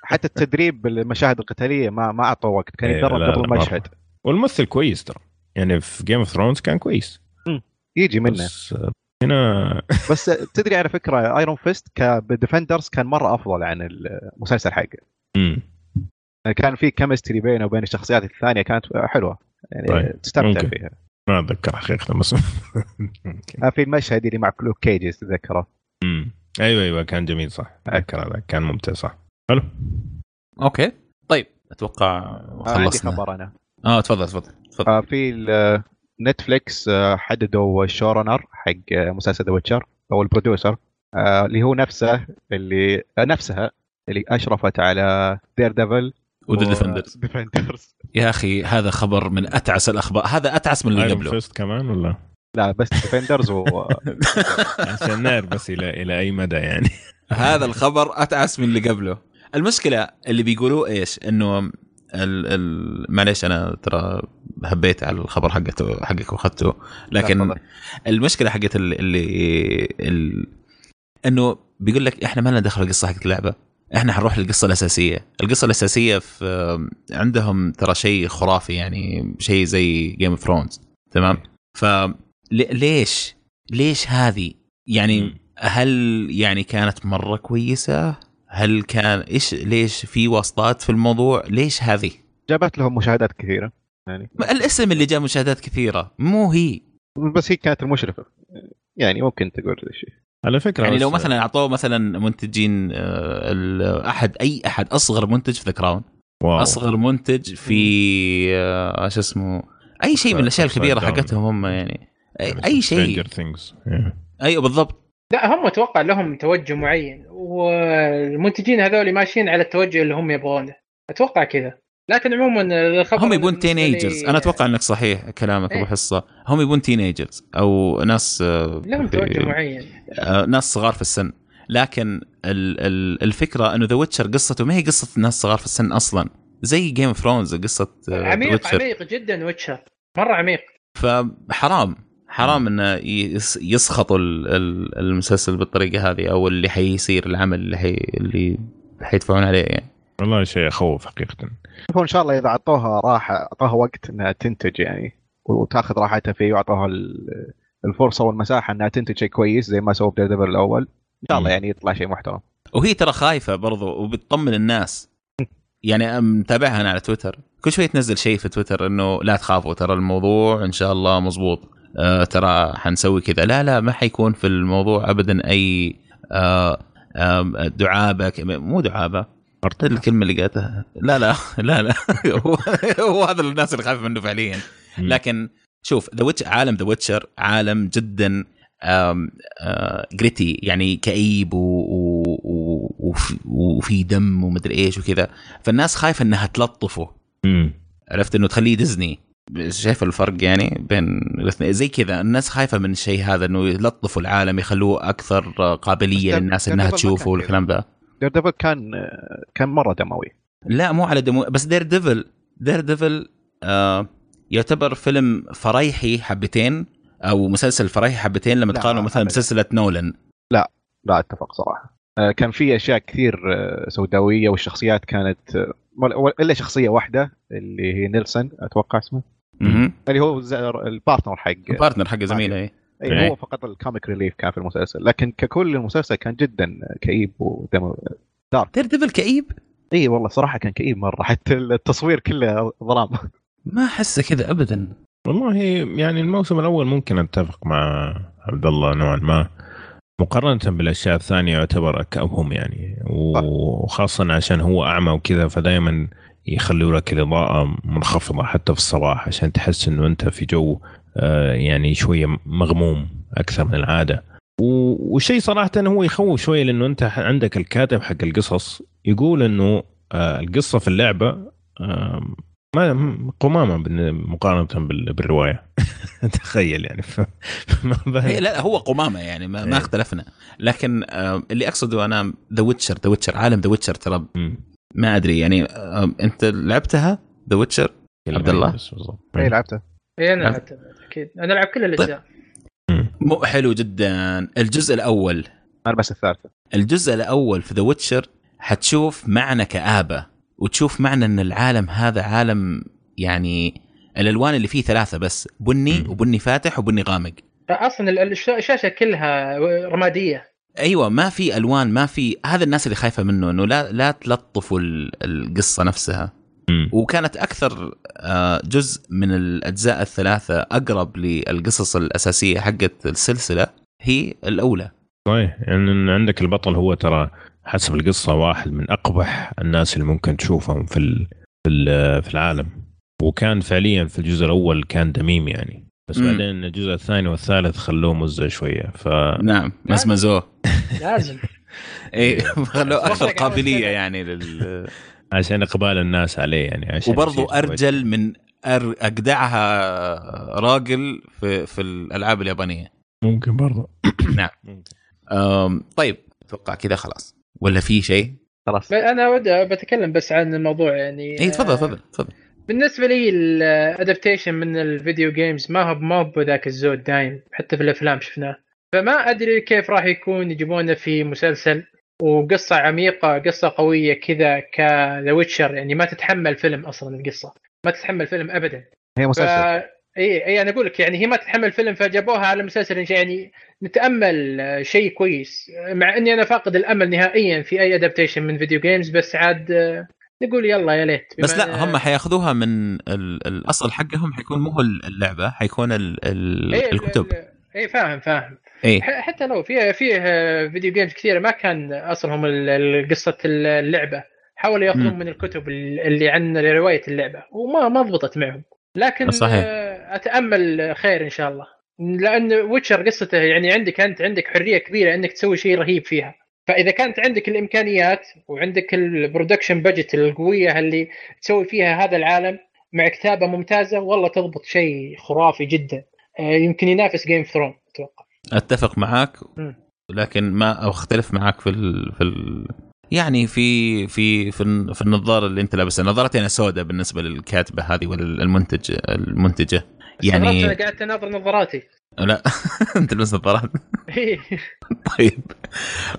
حتى التدريب بالمشاهد القتالية ما ما اعطوا وقت. كان إيه، يتدرب قبل. المشهد. والممثل كويس ترى. يعني في Game of Thrones كان كويس. يجي منه. بس آه، هنا بس تدري على فكرة Iron Fist ك Defenders كان مرة أفضل عن المسلسل حقه. مم. كان في chemistry بينه وبين الشخصيات الثانية كانت حلوة. يعني طيب، تستمتع ممكن. فيها. ما أتذكر حقيقة بس. آه، في المشهد اللي مع Luke Cage تتذكره مم. أيوه أيوه كان جميل صح. أتذكر هذا. كان ممتع صح. حلو. okay. طيب أتوقع آه، عندي خلصنا. خبر أنا. آه تفضل تفضل تفضل. آه، في Netflix آه، حددوا ال showrunner حق آه، مسلسل The Witcher أو ال producer آه، اللي هو نفسه اللي نفسها اللي أشرفت على Daredevil و The Defenders Defenders يا أخي هذا خبر من أتعس الأخبار. هذا أتعس من اللي قبله. Fist كمان ولا؟ لا بس Defenders و عشان نعرف بس إلى إلى أي مدى يعني؟ هذا الخبر أتعس من اللي قبله. المشكلة اللي بيقولوه إيش؟ إنه معليش أنا ترى هبيت على الخبر حقته حقك وأخذته. لكن. المشكلة حقت اللي, اللي ال... إنه بيقول لك إحنا ما لنا دخل القصة حقت اللعبة. إحنا حنروح للقصة الأساسية. القصة الأساسية في عندهم ترى شيء خرافي يعني شيء زي Game of Thrones تمام؟ فليش ليش؟ هذه؟ يعني. هل يعني كانت مرة كويسة؟ هل كان إيش ليش في واسطات في الموضوع؟ ليش هذه؟ جابت لهم مشاهدات كثيرة يعني. الاسم اللي جاب مشاهدات كثيرة مو هي. بس هي كانت المشرفه يعني ممكن تقول الشيء. على فكرة يعني لو مثلا أعطوه مثلا منتجين آه، ال- أحد أي أحد أصغر منتج في The Crown. wow. أصغر منتج في آه، شو اسمه أي شيء من الأشياء الكبيرة. حقتهم هم يعني. أي, أي شيء. Yeah. أيوه بالضبط. لا هم أتوقع لهم توجه معين والمنتجين هذول ماشيين على التوجه اللي هم يبغونه. أتوقع كذا. لكن عموما الخبر هم يبون teenagers أنا أتوقع إنك صحيح كلامك أبو إيه. حصة. هم يبون teenagers أو ناس آه، لهم توجه معين. آه، ناس صغار في السن. لكن ال ال الفكرة إنه The Witcher قصته ما هي قصة ناس صغار في السن أصلا. زي Game of Thrones قصة The عميق Witcher عميق جدا Witcher مرة عميق. فحرام. حرام إنه يس- يسخطوا ال- ال- المسلسل بالطريقة هذه أو اللي حيصير العمل اللي حي اللي حيدفعون عليه يعني. والله شيء يخوف حقيقة. هو إن شاء الله إذا أعطوها راحه أعطوها وقت إنها تنتج يعني وتأخذ راحتها فيه وأعطوها ال- الفرصة والمساحة إنها تنتج شيء كويس زي ما سووا بديفل الأول. إن شاء الله. يعني يطلع شيء محترم. وهي ترى خايفة برضو وبتطمن الناس. يعني متابعها أنا على تويتر. كل شوي تنزل شيء في تويتر إنه لا تخافوا ترى الموضوع إن شاء الله مزبوط آه ترى حنسوي كذا. لا لا ما حيكون في الموضوع ابدا أي آه آه دعابة مو دعابة الكلمة اللي قالتها. لا لا لا لا. هو- هذا الناس اللي خايف منه فعليا. لكن شوف The Witch عالم The Witcher عالم جدا gritty يعني كئيب وفي دم ومدري إيش وكذا. فالناس خايفة إنها تلطفه. عرفت إنه تخليه ديزني شايف الفرق يعني بين الاثنين؟ زي كذا الناس خايفة من الشيء هذا إنه يلطفوا العالم يخلوه أكثر قابلية للناس إنها تشوفه. والكلام ذا Daredevil كان كان مرة دموي. لا مو على دمو بس Daredevil Daredevil آه يعتبر فيلم فريحي حبتين أو مسلسل فريحي حبتين لما لا، تقارنه مثلا. بسلسله نولن لا أتفق صراحة. آه، كان في أشياء كثير آه، سوداوية والشخصيات كانت آه، إلا شخصية واحدة اللي هي نيلسون أتوقع اسمه. اللي هو ال partner حق ال partner حق زميله إيه. اي إيه. هو فقط ال comic relief كان في المسلسل. لكن ككل المسلسل كان جدا كئيب ودموي Daredevil كئيب؟ اي والله صراحة كان كئيب مرة حتى التصوير كله ظلام. ما أحسه كذا ابدا. والله يعني الموسم الأول ممكن أتفق مع عبد الله نوعا ما. مقارنة بالأشياء الثانية يعتبر كأبهم يعني. وخاصة عشان هو أعمى وكذا فدائما يخلوا لك الاضاءة منخفضة حتى في الصباح عشان تحس إنه أنت في جو آه، يعني شوية مغموم أكثر من العادة. و- والشيء صراحة هو يخوف شوية لأنه أنت عندك الكاتب حق القصص يقول إنه آه، القصة في اللعبة ما قمامة بالن- مقارنة بال- بالرواية. تخيل يعني. ف... إيه لا هو قمامة يعني ما, ما إيه. اختلفنا. لكن آه اللي أقصده أنا The Witcher The Witcher عالم The Witcher ترى. ما أدري يعني آه أنت لعبتها The Witcher عبد الله؟ اي لعبته اي أنا نعم. لعبت أكيد. أنا ألعب كل الأجزاء. مم. مو حلو جدا. الجزء الأول. أنا بس الثالثه الجزء الأول في The Witcher حتشوف معنى كآبة. وتشوف معنى إن العالم هذا عالم يعني الألوان اللي فيه ثلاثة بس بني مم. وبني فاتح وبني غامق أصلا ال- الش- الشاشة كلها رمادية أيوه ما في ألوان ما في هذا الناس اللي خايفة منه إنه لا لا تلطفوا ال- القصة نفسها. وكانت أكثر آه، جزء من الأجزاء الثلاثة أقرب للقصص الأساسية حقت السلسلة هي الأولى صحيح يعني عندك البطل هو ترى حسب القصة واحد من أقبح الناس اللي ممكن تشوفهم في ال... في. في العالم. وكان فعليا في الجزء الأول كان دميم يعني. بس مم. بعدين الجزء الثاني والثالث خلوه مزة شوية. ف نعم مزمزوه لازم. اي خلوه أكثر قابلية. يعني لل... عشان إقبال الناس عليه يعني عشان وبرضه أرجل من أر... اجدعها راجل في في الألعاب اليابانية. ممكن برضه نعم. أم... طيب أتوقع كذا خلاص. ولا في شيء؟ خلاص. أنا بتكلم بس عن الموضوع يعني اي تفضل تفضل تفضل. بالنسبة لي ال adaptation من ال video games ما هو ما هو بذاك الزود دايم حتى في الأفلام شفناه. فما أدري كيف راح يكون يجيبونه في مسلسل وقصة عميقة قصة قوية كذا كذا Witcher يعني ما تتحمل فيلم أصلا القصة. ما تتحمل فيلم ابدا. هي ف... مسلسل اي اي أنا أقول لك يعني هي ما تتحمل فيلم فجابوها على مسلسل يعني نتأمل آه، شيء كويس. مع إني أنا فاقد الأمل نهائيا في أي adaptation من video games بس عاد آه، نقول يلا يا ليت. بس لا هم حياخذوها من ال... الأصل حقهم حيكون مو اللعبة حيكون ال... ال... إيه، الكتب. ال- اي فاهم فاهم. ح- حتى لو في في آه، video games كثيرة ما كان أصلهم قصة اللعبة. حاولوا ياخذون. من الكتب ال- اللي عن رواية اللعبة وما ما ضبطت معهم. لكن صحيح. آه، أتأمل خير إن شاء الله. لأن Witcher قصته يعني عندك أنت عندك حرية كبيرة إنك تسوي شيء رهيب فيها. فإذا كانت عندك الإمكانيات وعندك ال production budget القوية اللي تسوي فيها هذا العالم مع كتابة ممتازة والله تضبط شيء خرافي جدا. آه، يمكن ينافس Game of Thrones أتوقع. أتفق معاك. لكن ما أختلف معك في ال... في ال... يعني في في في, في النظارة اللي أنت لابسها. نظارتي أنا سوداء بالنسبة للكاتبة هذه والمنتج المنتجة. يعني أنا قاعد تناظر نظاراتي لا أنت تلبس نظارات؟ إيه. طيب.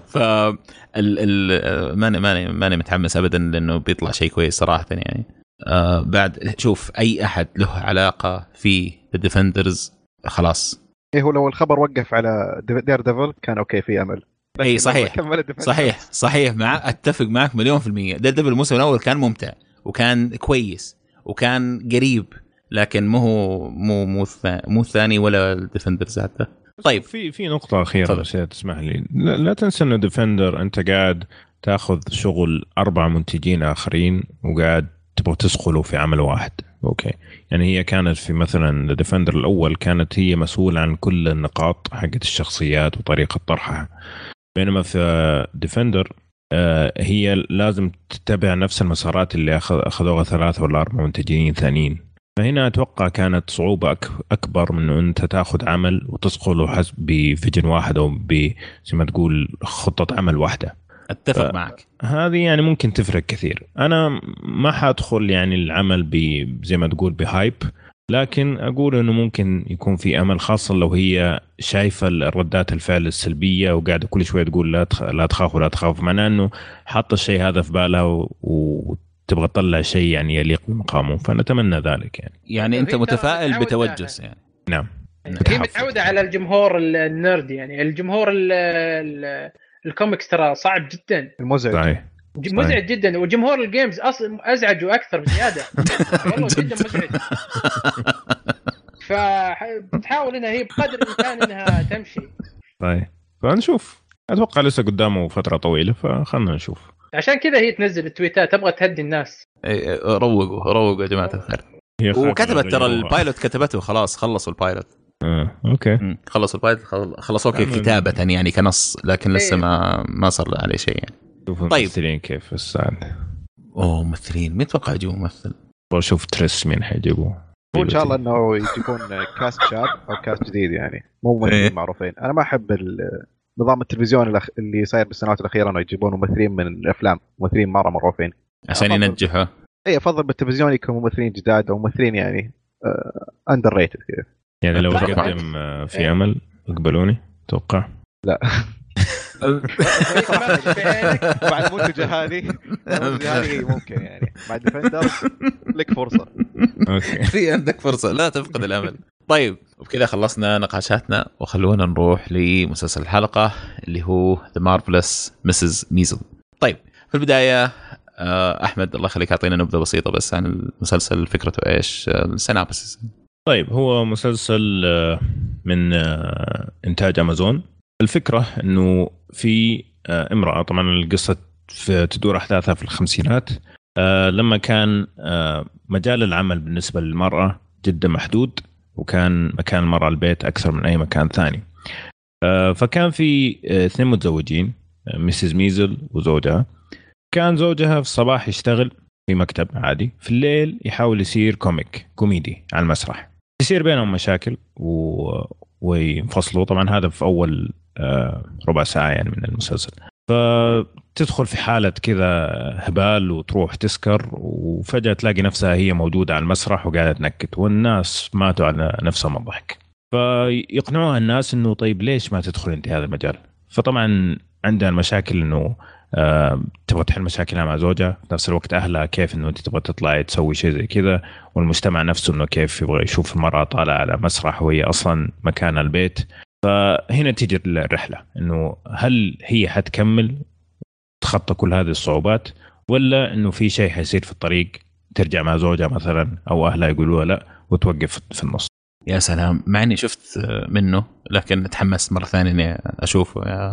ف ال... ال... ماني ماني ماني متحمس ابدا لأنه بيطلع شيء كويس صراحة يعني. آه بعد شوف أي أحد له علاقة في The Defenders خلاص. إيه هو لو الخبر وقف على Daredevil كان أوكي في أمل. اي صحيح. صحيح صحيح. مع أتفق معك مليون في المية. Daredevil الموسم الأول كان ممتع وكان كويس وكان قريب. لكن مو هو مو مو مو الثاني ولا ال Defenders حتى طيب. في في نقطة أخيرة بس تسمح لي. لا, لا تنسى إنه Defenders أنت قاعد تأخذ شغل أربع منتجين آخرين وقاعد تبغى تدخله في عمل واحد. okay. يعني هي كانت في مثلا Daredevil الأول كانت هي مسؤولة عن كل النقاط حقت الشخصيات وطريقة طرحها. بينما في Defenders آه، هي لازم تتبع نفس المسارات اللي أخذوها ثلاثة ولا أربع منتجين ثانيين. فهنا أتوقع كانت صعوبة أكبر من انه أنت تأخذ عمل وتصقله حسب ب vision واحد أو زي ما تقول خطة عمل واحدة. أتفق ف... معك. هذه يعني ممكن تفرق كثير. أنا ما حأدخل يعني العمل ب زي ما تقول ب hype لكن أقول إنه ممكن يكون في أمل خاصة لو هي شايفة ردات الفعل السلبية وقاعدة كل شوية تقول لا تخ... لا تخافوا لا تخافوا معناه إنه حاطة الشيء هذا في بالها و... وتبغى تطلع شيء يعني يليق بمقامه فنتمنى ذلك يعني. يعني أنت متفائل بتوجس يعني. نعم. هي متعودة على الجمهور ال nerd يعني. الجمهور ال الكوميكس ترى صعب جدا. المزعج صحيح. مزعج جدا. وجمهور ال games أصلا أزعجوا أكثر بزيادة. والله جدا مزعج. فتحاول انها هي بقدر الإمكان إنها تمشي. طيب فنشوف. أتوقع لسه قدامه فترة طويلة فخلنا نشوف. عشان كذا هي تنزل ال tweet ات تبغى تهدي الناس. روقوا روقوا يا جماعة الخير. وكتبت ترى ال pilot كتبته خلاص خلصوا ال pilot. آه، okay. خلصوا ال pilot خلصوه كتابة يعني كنص لكن لسه إيه. ما ما صار عليه شيء يعني. طيب. الممثلين كيف ال cast بعد. أوه ممثلين. مين تتوقع يجيبوا ممثل؟ أشوف تريس مين حيجيبوه. هو إن شاء الله إنه يجيبون cast شاب أو cast جديد يعني. مو ممثلين إيه؟ معروفين. أنا ما أحب نظام التلفزيون اللي صاير بالسنوات الأخيرة إنه يجيبون ممثلين من الأفلام ممثلين مرة معروفين. عشان ينجحوا. اي أفضل بالتلفزيون يكون ممثلين جداد أو ممثلين يعني underrated كذا. يعني لو تقدم آه، في أمل يقبلوني أتوقع. لا. بعد المنتجه هذه. هذه ممكن يعني. بعد Defenders لك فرصة. okay. في عندك فرصة. لا تفقد الأمل. طيب وبكذا خلصنا نقاشاتنا وخلونا نروح لمسلسل الحلقة اللي هو The Marvelous Mrs. Maisel طيب في البداية آه، أحمد الله يخليك أعطينا نبذة بسيطة بس عن المسلسل فكرته إيش ال synopsis طيب هو مسلسل آه، من آه، إنتاج أمازون. الفكرة إنه في امرأة طبعا القصة تدور أحداثها في الخمسينات لما كان مجال العمل بالنسبة للمرأة جدا محدود وكان مكان المراه البيت أكثر من أي مكان ثاني. فكان في اثنين متزوجين ميسيز ميزل وزوجها. كان زوجها في الصباح يشتغل في مكتب عادي. في الليل يحاول يصير comic كوميدي على المسرح. يصير بينهم مشاكل و... وينفصلوا. طبعا هذا في أول آه، ربع ساعة يعني من المسلسل. فتدخل في حالة كذا هبال وتروح تسكر وفجأة تلاقي نفسها هي موجودة على المسرح وقاعدة تنكت والناس ماتوا على نفسهم الضحك فيقنعوها الناس إنه طيب ليش ما تدخل أنت هذا المجال؟ فطبعا عندها مشاكل إنه آه، تبغى تحل مشاكلها مع زوجها في نفس الوقت أهلها كيف إنه أنت تبغى تطلعي تسوي شيء زي كذا والمجتمع نفسه إنه كيف يبغى يشوف المرأة طالعة على مسرح وهي أصلا مكانها البيت. فهنا تيجي الرحلة إنه هل هي حتكمل؟ تخطى كل هذه الصعوبات ولا إنه في شيء حيصير في الطريق ترجع مع زوجها مثلا أو أهلها يقولوا لا وتوقف في النص. يا سلام مع إني شفت منه لكن تحمست مرة ثانية إني أشوفه يا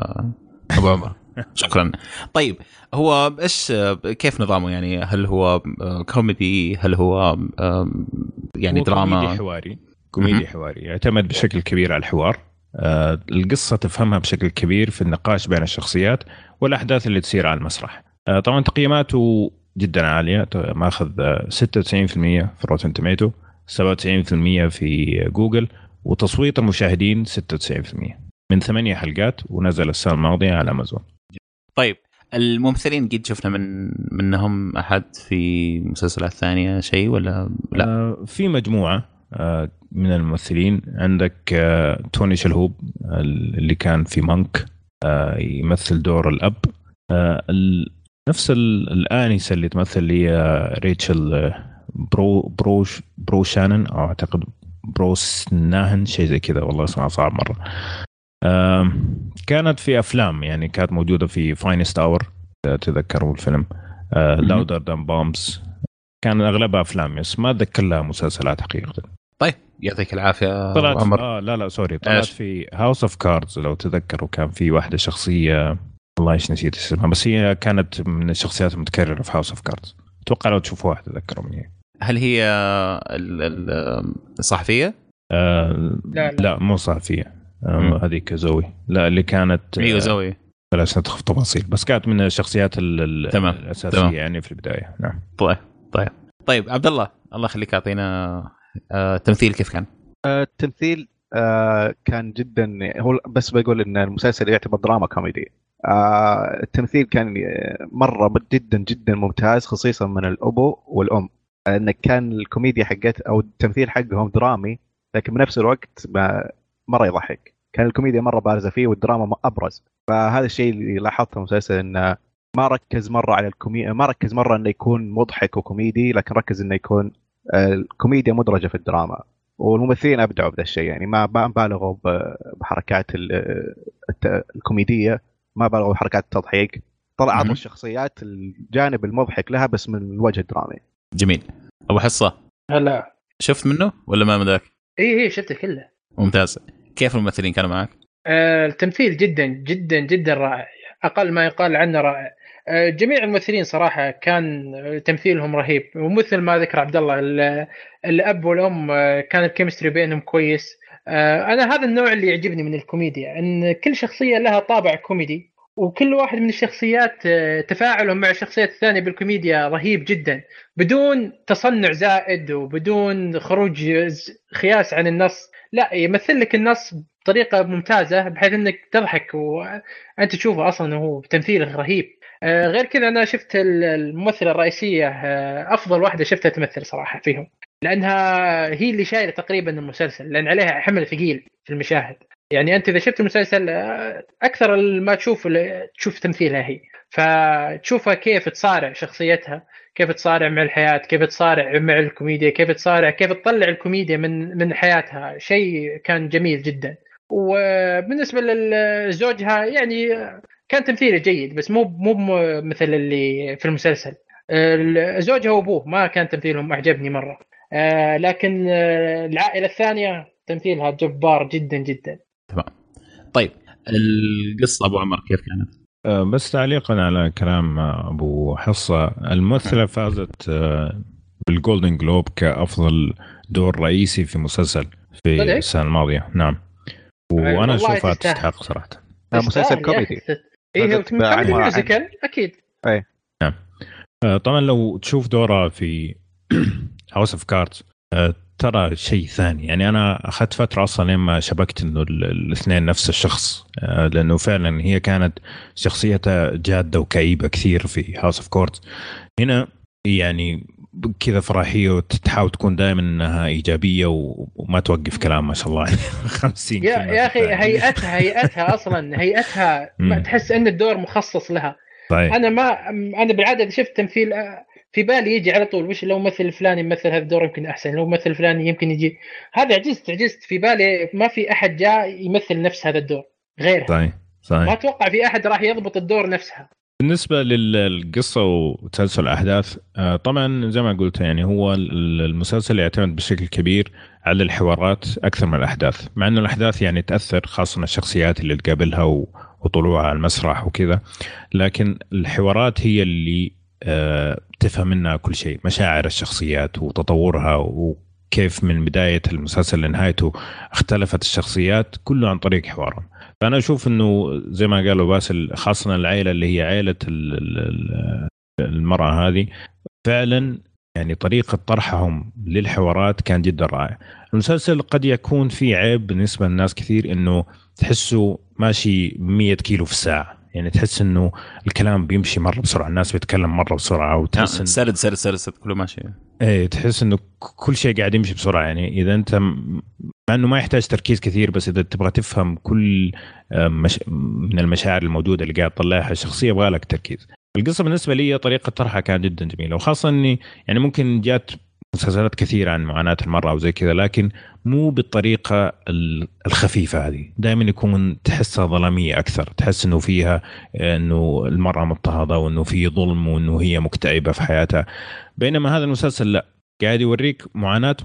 أبو عمر. شكرا. طيب هو إيش كيف نظامه؟ يعني هل هو كوميدي؟ هل هو يعني هو دراما؟ كوميدي حواري. كوميدي حواري. يعتمد بشكل كبير على الحوار. القصة تفهمها بشكل كبير في النقاش بين الشخصيات والأحداث اللي تصير على المسرح. آه، طبعا تقييماته جدا عالية ماخذ 96% في Rotten Tomatoes 97% في جوجل وتصويت المشاهدين 96% من ثمانية حلقات ونزل السنة الماضية على أمازون. طيب الممثلين قد شفنا من منهم أحد في مسلسلات ثانية شيء ولا لا؟ آه في مجموعة. آه من الممثلين. عندك آه توني شلهوب اللي كان في مانك آه يمثل دور الأب. آه نفس الآنسة اللي تمثل لي ريتشل آه، برو بروش برو شانن أو أعتقد بروس ناهن شيء زي كذا والله اسمها صعب مرة. كانت في أفلام يعني كانت موجودة في Finest Hours تذكروا الفيلم. Louder Than Bombs كان أغلبها أفلام بس ما أتذكر لها مسلسلات حقيقة. طيب يعطيك العافية طلعت عمر. آه لا لا sorry طلعت إيش؟ في House of Cards لو تذكروا كان في واحدة شخصية والله إيش نسيت اسمها بس هي كانت من الشخصيات المتكررة في House of Cards أتوقع لو تشوفوها تذكروا مني هل هي الصحفيه؟ آه لا, لا. لا مو صحفية آه هذيك زوي لا اللي كانت أيوه زوي بلاش ندخل في تفاصيل بس كانت من الشخصيات تمام. الأساسية تمام. يعني في البداية نعم طيب طيب طيب عبد الله الله يخليك أعطينا التمثيل كيف كان؟ آه التمثيل آه كان جدا هو بس بقول إن المسلسل يعتبر دراما كوميدي. آه التمثيل كان مرة جدا جدا ممتاز خصيصا من الأبو والأم. انه كان الكوميديا حقت أو التمثيل حقهم درامي لكن بنفس الوقت مرة يضحك. كان الكوميديا مرة بارزة فيه والدراما أبرز. فهذا الشيء اللي لاحظته في المسلسل انه ما ركز مرة على الكوميديا ما ركز مرة إنه يكون مضحك وكوميدي لكن ركز إنه يكون الكوميديا مدرجة في الدراما والممثلين أبدعوا بهذا الشيء يعني ما بالغوا بحركات الكوميدية ما بالغوا بحركات التضحيك طلع عطوا الشخصيات الجانب المضحك لها بس من الوجه الدرامي. جميل. أبو حصة هلا. شفت منه ولا ما مداك؟ اي اي شفته كله. ممتاز. كيف الممثلين كانوا معك؟ آه التمثيل جدا جدا جدا رائع. أقل ما يقال عنه رائع. جميع الممثلين صراحة كان تمثيلهم رهيب. ومثل ما ذكر عبد الله الأب والأم آه، كان ال chemistry بينهم كويس. آه أنا هذا النوع اللي يعجبني من الكوميديا إن كل شخصية لها طابع كوميدي وكل واحد من الشخصيات آه، تفاعلهم مع الشخصيات الثانية بالكوميديا رهيب جدا. بدون تصنع زائد وبدون خروج خياس عن النص لا يمثل لك النص بطريقة ممتازة بحيث إنك تضحك وانت تشوفه أصلا هو تمثيله رهيب. آه، غير كذا أنا شفت الممثلة الرئيسية آه، أفضل واحدة شفتها تمثل صراحة فيهم لأنها هي اللي شايلة تقريبا المسلسل لأن عليها حمل ثقيل في المشاهد. يعني أنت إذا شفت المسلسل آه، أكثر ما تشوف تشوف تمثيلها هي. فتشوفها كيف تصارع شخصيتها كيف تصارع مع الحياة كيف تصارع مع الكوميديا كيف تصارع كيف تطلع الكوميديا من من حياتها. شيء كان جميل جدا. وبالنسبة لزوجها يعني كان تمثيله جيد بس مو مو مثل اللي في المسلسل. زوجها وابوه ما كان تمثيلهم أعجبني مرة. آه، لكن آه، العائلة الثانية تمثيلها جبار جدا جدا. تمام. طيب القصة أبو عمر كيف كانت؟ آه، بس تعليقا على كلام أبو حصة. الممثلة فازت بالجولدن جلوب كأفضل دور رئيسي في مسلسل في السنة الماضية. نعم. وأنا أشوفها تستحق صراحة. مسلسل كوميدي. إيه musical أكيد. أي. نعم. طبعا لو تشوف دورها في House of Cards ترى شيء ثاني. يعني أنا أخذت فترة أصلا لما شبكت إنه الاثنين نفس الشخص آه، لأنه فعلا هي كانت شخصيتها جادة وكئيبة كثير في House of Cards هنا يعني كذا فرحيه وتحاول تكون دائما إنها إيجابية وما توقف كلام ما شاء الله 50 يا, يا أخي هيئتها هيئتها أصلا هيئتها تحس إن الدور مخصص لها. صحيح. أنا ما أنا بالعادة شفت تمثيل في بالي يجي على طول وش لو ممثل فلان يمثل هذا الدور يمكن أحسن لو ممثل فلان يمكن يجي. هذا عجزت عجزت. في بالي ما في أحد جاء يمثل نفس هذا الدور غيرها. صحيح صحيح. ما أتوقع في أحد راح يضبط الدور نفسها. بالنسبة للقصة وتسلسل الأحداث آه، طبعا زي ما قلت يعني هو المسلسل يعتمد بشكل كبير على الحوارات أكثر من الأحداث مع أنه الأحداث يعني تأثر خاصة الشخصيات اللي تقابلها وطلوعها على المسرح وكذا لكن الحوارات هي اللي آه، تفهم منها كل شيء مشاعر الشخصيات وتطورها وكيف من بداية المسلسل لنهايته اختلفت الشخصيات كله عن طريق حوارهم. فأنا أشوف أنه زي ما قالوا باسل خاصة العائلة اللي هي عائلة المرأة هذه فعلا يعني طريقة طرحهم للحوارات كان جدا رائع. المسلسل قد يكون فيه عيب بالنسبة للناس كثير إنه تحسه ماشي 100 كيلو في الساعة. يعني تحس إنه الكلام بيمشي مرة بسرعة الناس بتتكلم مرة بسرعة وتحس آه، إنه سرد سرد سرد سرد كله ماشي إيه تحس إنه كل شيء قاعد يمشي بسرعة يعني إذا أنت مع إنه ما يحتاج تركيز كثير بس إذا تبغى تفهم كل آه، مش من المشاعر الموجودة اللي قاعد تطلعها الشخصيه يبغى لك تركيز. القصة بالنسبة لي طريقة طرحها كانت جدا جميلة وخاصة إني يعني ممكن جات مسلسلات كثيره عن معاناة المرأة وزي كذا لكن مو بالطريقة ال- الخفيفة هذه، دائما يكون تحسها ظلامية أكثر، تحس إنه فيها إنه المرأة مضطهدة وإنه في ظلم وإنه هي مكتئبة في حياتها. بينما هذا المسلسل لا قاعد يوريك معاناة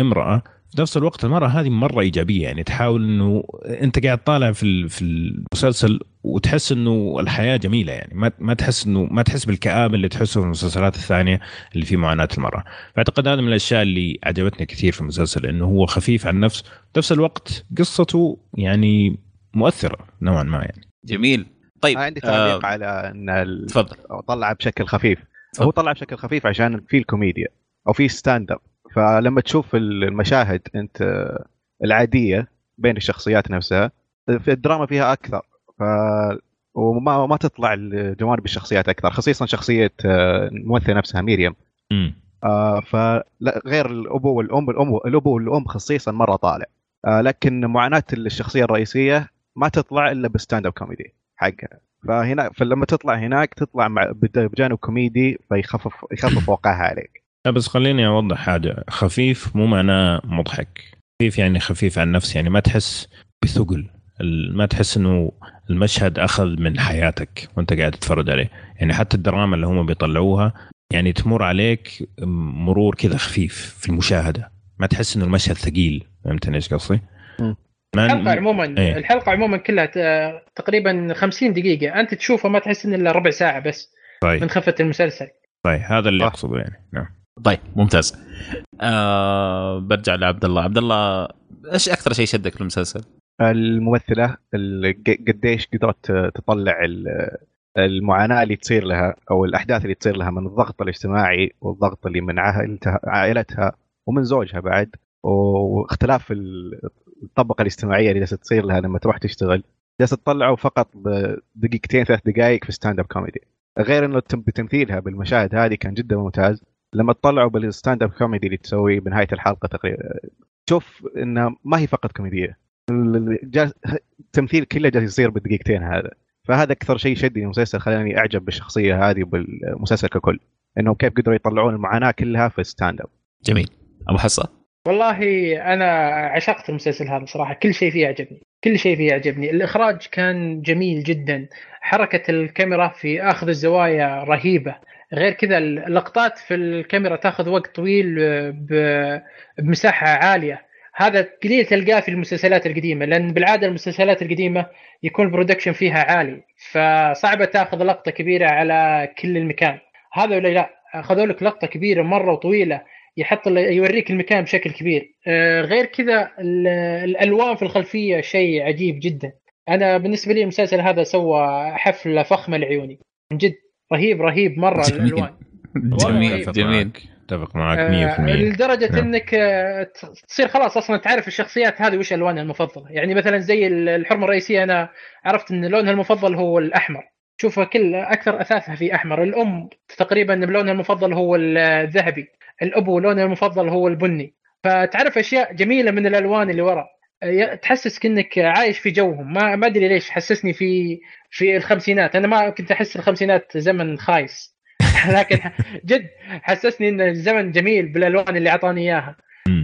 امرأة في نفس الوقت المراه هذه مرة إيجابية يعني تحاول إنه أنت قاعد طالع في ال- في المسلسل وتحس إنه الحياة جميلة يعني ما ما تحس إنه ما تحس بالكآبة اللي تحسه في المسلسلات الثانية اللي في معاناة المراه فأعتقد هذا من الأشياء اللي عجبتني كثير في المسلسل إنه هو خفيف على النفس في نفس الوقت قصته يعني مؤثرة نوعا ما يعني. جميل. طيب عندي تعليق آه، على إن ال- تفضل. طلع بشكل خفيف. تفضل. هو طلع بشكل خفيف عشان في الكوميديا أو في stand up فلما تشوف المشاهد انت العادية بين الشخصيات نفسها في الدراما فيها أكثر ف وما ما تطلع جوانب الشخصيات أكثر خصيصا شخصية آه، الممثلة نفسها ميريام. آه فلا غير الأبو والأم الام الأبو والأم خصيصا مرة طالع. آه لكن معاناة الشخصية الرئيسية ما تطلع إلا بال stand up comedy حقها. فهنا فلما تطلع هناك تطلع مع بجانب كوميدي فيخفف يخفف وقعها عليك. لا بس خليني أوضح حاجة. خفيف مو معناه مضحك. خفيف يعني خفيف عن النفس يعني ما تحس بثقل. ما تحس إنه المشهد أخذ من حياتك وأنت قاعد تتفرج عليه. يعني حتى الدراما اللي هم بيطلعوها يعني تمر عليك مرور كذا خفيف في المشاهدة. ما تحس إنه المشهد ثقيل. فهمتني إيش قصدي؟ الحلقة عموما إيه. الحلقة عموما كلها تقريبا 50 دقيقة. أنت تشوفها ما تحس إن إلا ربع ساعة بس من طيب خفة المسلسل. طيب هذا اللي. أقصده يعني. نعم. طيب ممتاز. آه برجع لعبد الله عبد الله إيش أكثر شيء شدك في المسلسل؟ الممثلة قديش قدرت تطلع ال- المعاناة اللي تصير لها أو الأحداث اللي تصير لها من الضغط الاجتماعي والضغط اللي من عائلتها ومن زوجها بعد واختلاف ال- الطبقة الاجتماعية اللي جالسة تصير لها لما تروح تشتغل. جالسة تطلعه فقط بدقيقتين ثلاث دقائق في stand up comedy غير إنه تم- بتمثيلها بالمشاهد هذه كان جدا ممتاز. لما تطلعوا بال stand up comedy اللي تسويه بنهايه الحلقة تقريبا شوف انها ما هي فقط كوميدية. التمثيل كله جالس يصير بالدقيقتين هذا. فهذا أكثر شيء شدني المسلسل خلاني أعجب بالشخصية هذه وبالمسلسل ككل. انه كيف قدروا يطلعون المعاناة كلها في stand up. جميل. أبو حصة؟ والله أنا عشقت المسلسل هذا صراحة. كل شيء فيه عجبني كل شيء فيه عجبني الإخراج كان جميل جدا. حركة الكاميرا في أخذ الزوايا رهيبة. غير كذا اللقطات في الكاميرا تاخذ وقت طويل ب- بمساحة عالية. هذا قليل تلقاه في المسلسلات القديمة لأن بالعادة المسلسلات القديمة يكون البرودكشن فيها عالي فصعبه تاخذ لقطة كبيرة على كل المكان. هذا ولا لا؟ اخذوا لك لقطة كبيرة مرة وطويلة يحط يوريك المكان بشكل كبير. آه، غير كذا ال- الألوان في الخلفية شيء عجيب جدا. أنا بالنسبة لي المسلسل هذا سوى حفلة فخمة لعيوني. من جد. رهيب رهيب مرة جميل. الالوان جميل. جميل. اتفق معك آه، 100% لدرجة نعم. إنك آه، تصير خلاص أصلا تعرف الشخصيات هذه وش ألوانها المفضلة. يعني مثلا زي ال- الحرمة الرئيسية أنا عرفت إن لونها المفضل هو الأحمر. شوفها كل أكثر أثاثها في أحمر. الأم تقريبا لونها المفضل هو الذهبي. الأبو لونها المفضل هو البني. فتعرف أشياء جميلة من الألوان اللي ورا. آه، تحسسك انك عايش في جوهم. ما ما أدري ليش حسسني في في الخمسينات. أنا ما كنت أحس الخمسينات زمن خايس. لكن جد حسسني إن الزمن جميل بالألوان اللي أعطاني إياها.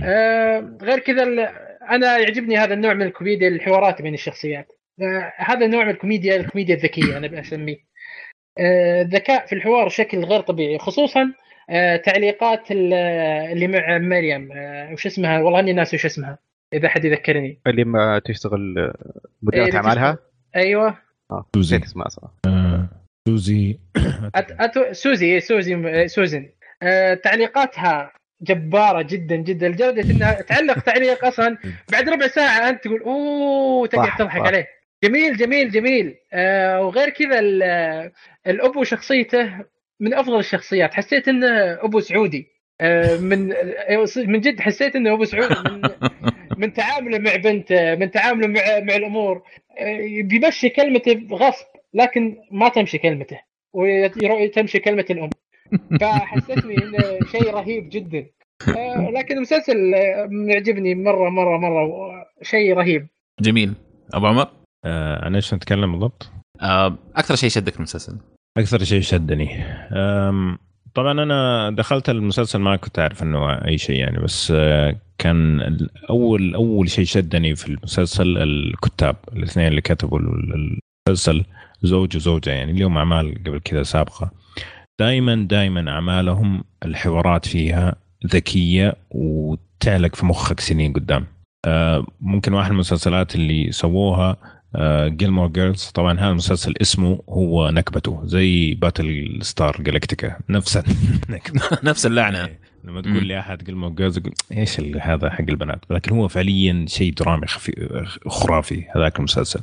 آه غير كذا أنا يعجبني هذا النوع من الكوميديا الحوارات بين الشخصيات. آه هذا النوع من الكوميديا الكوميديا الذكية أنا بسميه آه في الحوار بشكل غير طبيعي خصوصا آه تعليقات ال- اللي مع مريم. آه وش اسمها؟ والله إني ناسي وش اسمها. إذا حد يذكرني. اللي ما تشتغل إيه، مديرة اللي أعمالها؟ أيوه. آه سوزي. نسيت اسمها صراحة آه، سوزي. أت... أت... سوزي إيه، سوزي سوزن. آه، تعليقاتها جبارة جدا جدا لدرجة إنها تعلق تعليق أصلا. بعد ربع ساعة أنت تقول أوه تقعد تضحك. عليه. جميل جميل جميل. آه وغير كذا ال- الأبو شخصيته من أفضل الشخصيات. حسيت إنه أبو سعودي. من آه، من جد حسيت إنه أبو سعود من من تعامله مع بنته من تعامله مع مع الأمور آه، بيمشي كلمته غصب لكن ما تمشي كلمته وتمشي كلمة الأم. فحسيتني إنه شيء رهيب جدا. لكن المسلسل معجبني مرة مرة مرة شيء رهيب. جميل. أبو عمر؟ آه أنا إيش نتكلم بالضبط؟ آه أكثر شيء شدك في المسلسل؟ أكثر شيء شدني طبعا أنا دخلت المسلسل ما كنت أعرف إنه أي شيء يعني بس آه، كان أول أول شيء شدني في المسلسل الكتاب الاثنين اللي كتبوا المسلسل زوج وزوجة يعني اليوم أعمال قبل كذا سابقة. دائما دائما أعمالهم الحوارات فيها ذكية وتعلق في مخك سنين قدام. آه، ممكن واحد من المسلسلات اللي سووها Gilmore Girls طبعا هذا المسلسل اسمه هو نكبته زي Battlestar Galactica نفس نفس اللعنة. إيه، لما تقول لي أحد Gilmore Girls إيش هذا حق البنات؟ لكن هو فعليا شيء درامي خفي خرافي هذاك المسلسل.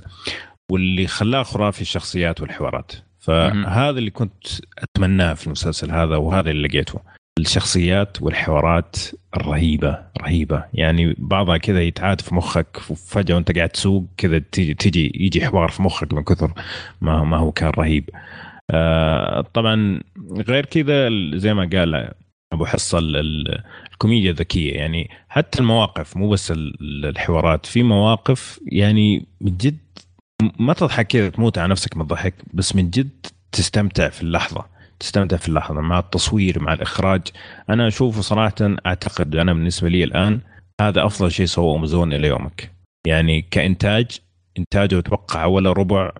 واللي خلاه خرافي الشخصيات والحوارات. فهذا اللي كنت أتمناه في المسلسل هذا وهذا اللي لقيته. الشخصيات والحوارات الرهيبه رهيبة. يعني بعضها كذا يتعاد في مخك وفجأة وانت قاعد تسوق كذا تيجي تيجي يجي حوار في مخك من كثر ما ما هو كان رهيب. آه طبعا غير كذا زي ما قال أبو حصة الكوميديا الذكية. يعني حتى المواقف مو بس الحوارات في مواقف يعني من جد ما تضحك كذا تموت على نفسك من الضحك بس من جد تستمتع في اللحظة. تستمتع في اللحظة مع التصوير مع الإخراج. أنا أشوفه صراحة أعتقد أنا بالنسبة لي الآن هذا أفضل شيء سووه أمازون إلى يومك. يعني كإنتاج إنتاجه أتوقع ولا ربع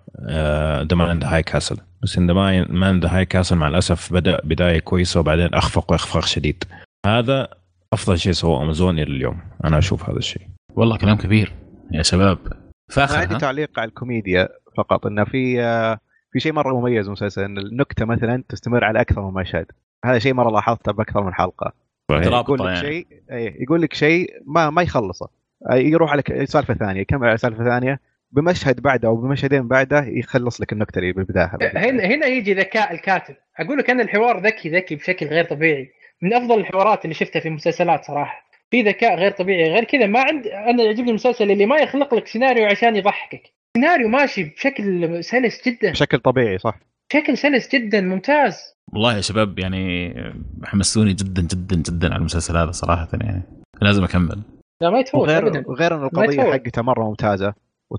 the man high castle بس إن the man the high castle مع الأسف بدأ بداية كويسة وبعدين أخفق واخفاق شديد. هذا أفضل شيء سووه أمازون إلى اليوم. أنا أشوف هذا الشيء. والله كلام كبير يا شباب. فاخر عندي تعليق على الكوميديا فقط إنه في آه، في شيء مرة مميز المسلسل إن النكتة مثلا تستمر على أكثر من مشهد. هذا شيء مرة لاحظته بأكثر من حلقة. يقول لك يعني. شيء إيه، يقول لك شيء ما ما يخلصه. يروح على سالفة ثانية يكمل على سالفة ثانية. بمشهد بعده أو بمشهدين بعده يخلص لك النكتة اللي بالبداية. هنا هنا يجي ذكاء الكاتب. أقول لك أن الحوار ذكي ذكي بشكل غير طبيعي. من أفضل الحوارات اللي شفتها في المسلسلات صراحة. في ذكاء غير طبيعي. غير كذا ما عند أنا يعجبني المسلسل اللي ما يخلق لك سيناريو عشان يضحكك. السيناريو ماشي بشكل سلس جدا. بشكل طبيعي صح. بشكل سلس جدا ممتاز. والله يا شباب يعني حمستوني جدا جدا جدا على المسلسل هذا صراحة يعني لازم أكمل. لا ما يتفوت غير غير إن القضية حقتها مرة ممتازة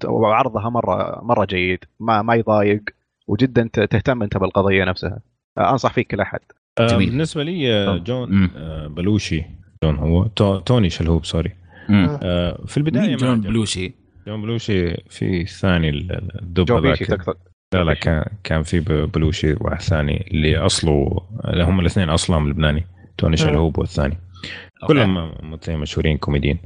وعرضها مرة مرة جيد ما ما يضايق وجدا تهتم أنت بالقضية نفسها. أنصح فيك كل أحد. آه، جميل. بالنسبة لي آه، جون آه، بلوشي. جون هو توني شلهوب سوري. في البداية جون بلوشي؟ جون بلوشي في الثاني الدب هذاك. لا لا كان كان في بلوشي واحد ثاني اللي اصله هم الاثنين اصلهم لبناني. توني شلهوب والثاني كلهم ممثلين مشهورين كوميديين.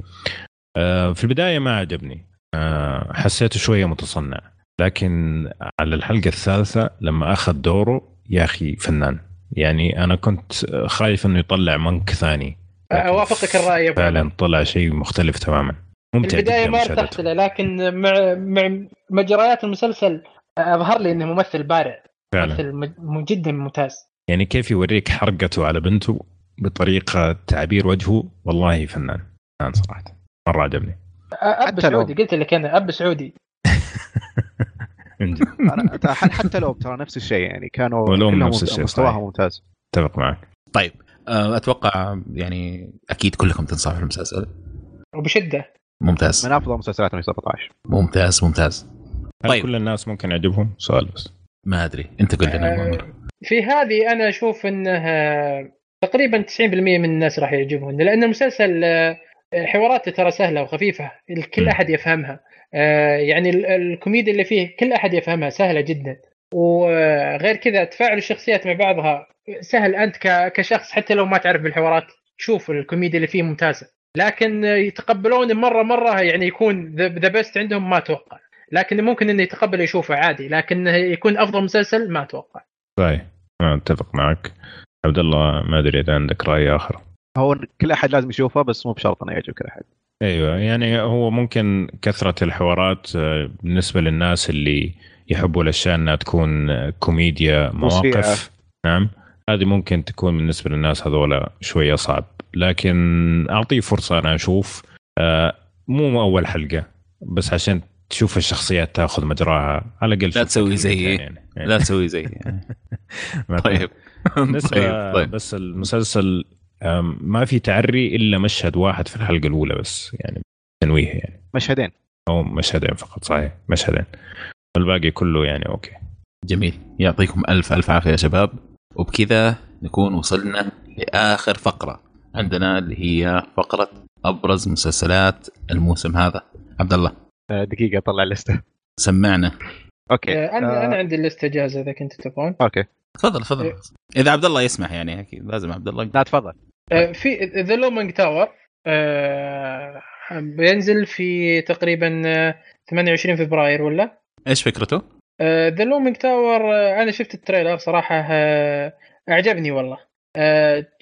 آه، في البداية ما عجبني. آه، حسيته شوية متصنع. لكن على الحلقة الثالثة لما أخذ دوره يا أخي فنان. يعني أنا كنت خايف إنه يطلع منك ثاني. أوافقك الرأي فعلا طلع شيء مختلف تماما. ممتع البداية ما ارتحت له لكن مع مع مجريات المسلسل أظهر لي إنه ممثل بارع فعلا. ممثل جدا ممتاز. يعني كيف يوريك حرقته على بنته بطريقة تعبير وجهه؟ والله فنان فنان صراحة. مرة عجبني. أب سعودي قلت لك أنا أب سعودي. حتى لو ترى نفس الشيء يعني كانوا كلهم نفس الشيء مستواهم ممتاز. أتفق معك. طيب آه، أتوقع يعني أكيد كلكم تنصحوا في المسلسل. وبشدة. ممتاز. من أفضل مسلسلات 2017 ممتاز ممتاز. هل طيب. كل الناس ممكن يعجبهم؟ سؤال بس. ما أدري. أنت قل لنا آه في هذه أنا أشوف إنها تقريبا 90% من الناس راح يعجبهم لأن المسلسل آه، حواراته ترى سهلة وخفيفة الكل أحد يفهمها. آه، يعني الكوميديا اللي فيه كل أحد يفهمها سهلة جدا. وغير كذا تفاعل الشخصيات مع بعضها سهل. أنت كشخص حتى لو ما تعرف بالحوارات تشوف الكوميديا اللي فيه ممتازة. لكن يتقبلون مرة مرة يعني يكون the best عندهم ما أتوقع. لكن ممكن إنه يتقبل يشوفه عادي لكن يكون أفضل مسلسل ما أتوقع. طيب أنا أتفق معك. عبد الله ما أدري إذا عندك رأي آخر. هو كل أحد لازم يشوفه بس مو بشرط إنه يعجب كل أحد. أيوه يعني هو ممكن كثرة الحوارات آه، بالنسبة للناس اللي يحبوا الأشياء إنها تكون كوميديا مواقف. نعم هذه ممكن تكون بالنسبة للناس هذولا شوية صعب. لكن أعطيه فرصة أنا أشوف. آه، مو أول حلقة بس عشان تشوف الشخصيات تأخذ مجراها على الأقل لا تسوي زي يعني. لا تسوي زي طيب. بالنسبة طيب. طيب بس المسلسل ما في تعري إلا مشهد واحد في الحلقة الأولى بس يعني تنويه يعني. مشهدين. أو مشهدين فقط صحيح. مشهدين. الباقي كله يعني okay. جميل. يعطيكم ألف ألف عافية يا شباب. وبكذا نكون وصلنا لآخر فقرة. عندنا اللي هي فقرة أبرز مسلسلات الموسم هذا. عبد الله. آه، دقيقة اطلع list ه سمعنا. أوكي. آه، أنا آه، أنا عندي ال list ه جاهزة إذا كنتوا تبغون. okay. تفضل تفضل. إيه. إذا عبد الله يسمح يعني أكيد. لازم عبد الله لا تفضل. آه، في The Looming Tower بينزل في تقريبا آه، 28 فبراير ولا؟ إيش فكرته؟ The Looming Tower أنا شفت ال trailer صراحة آه، أعجبني والله. آه،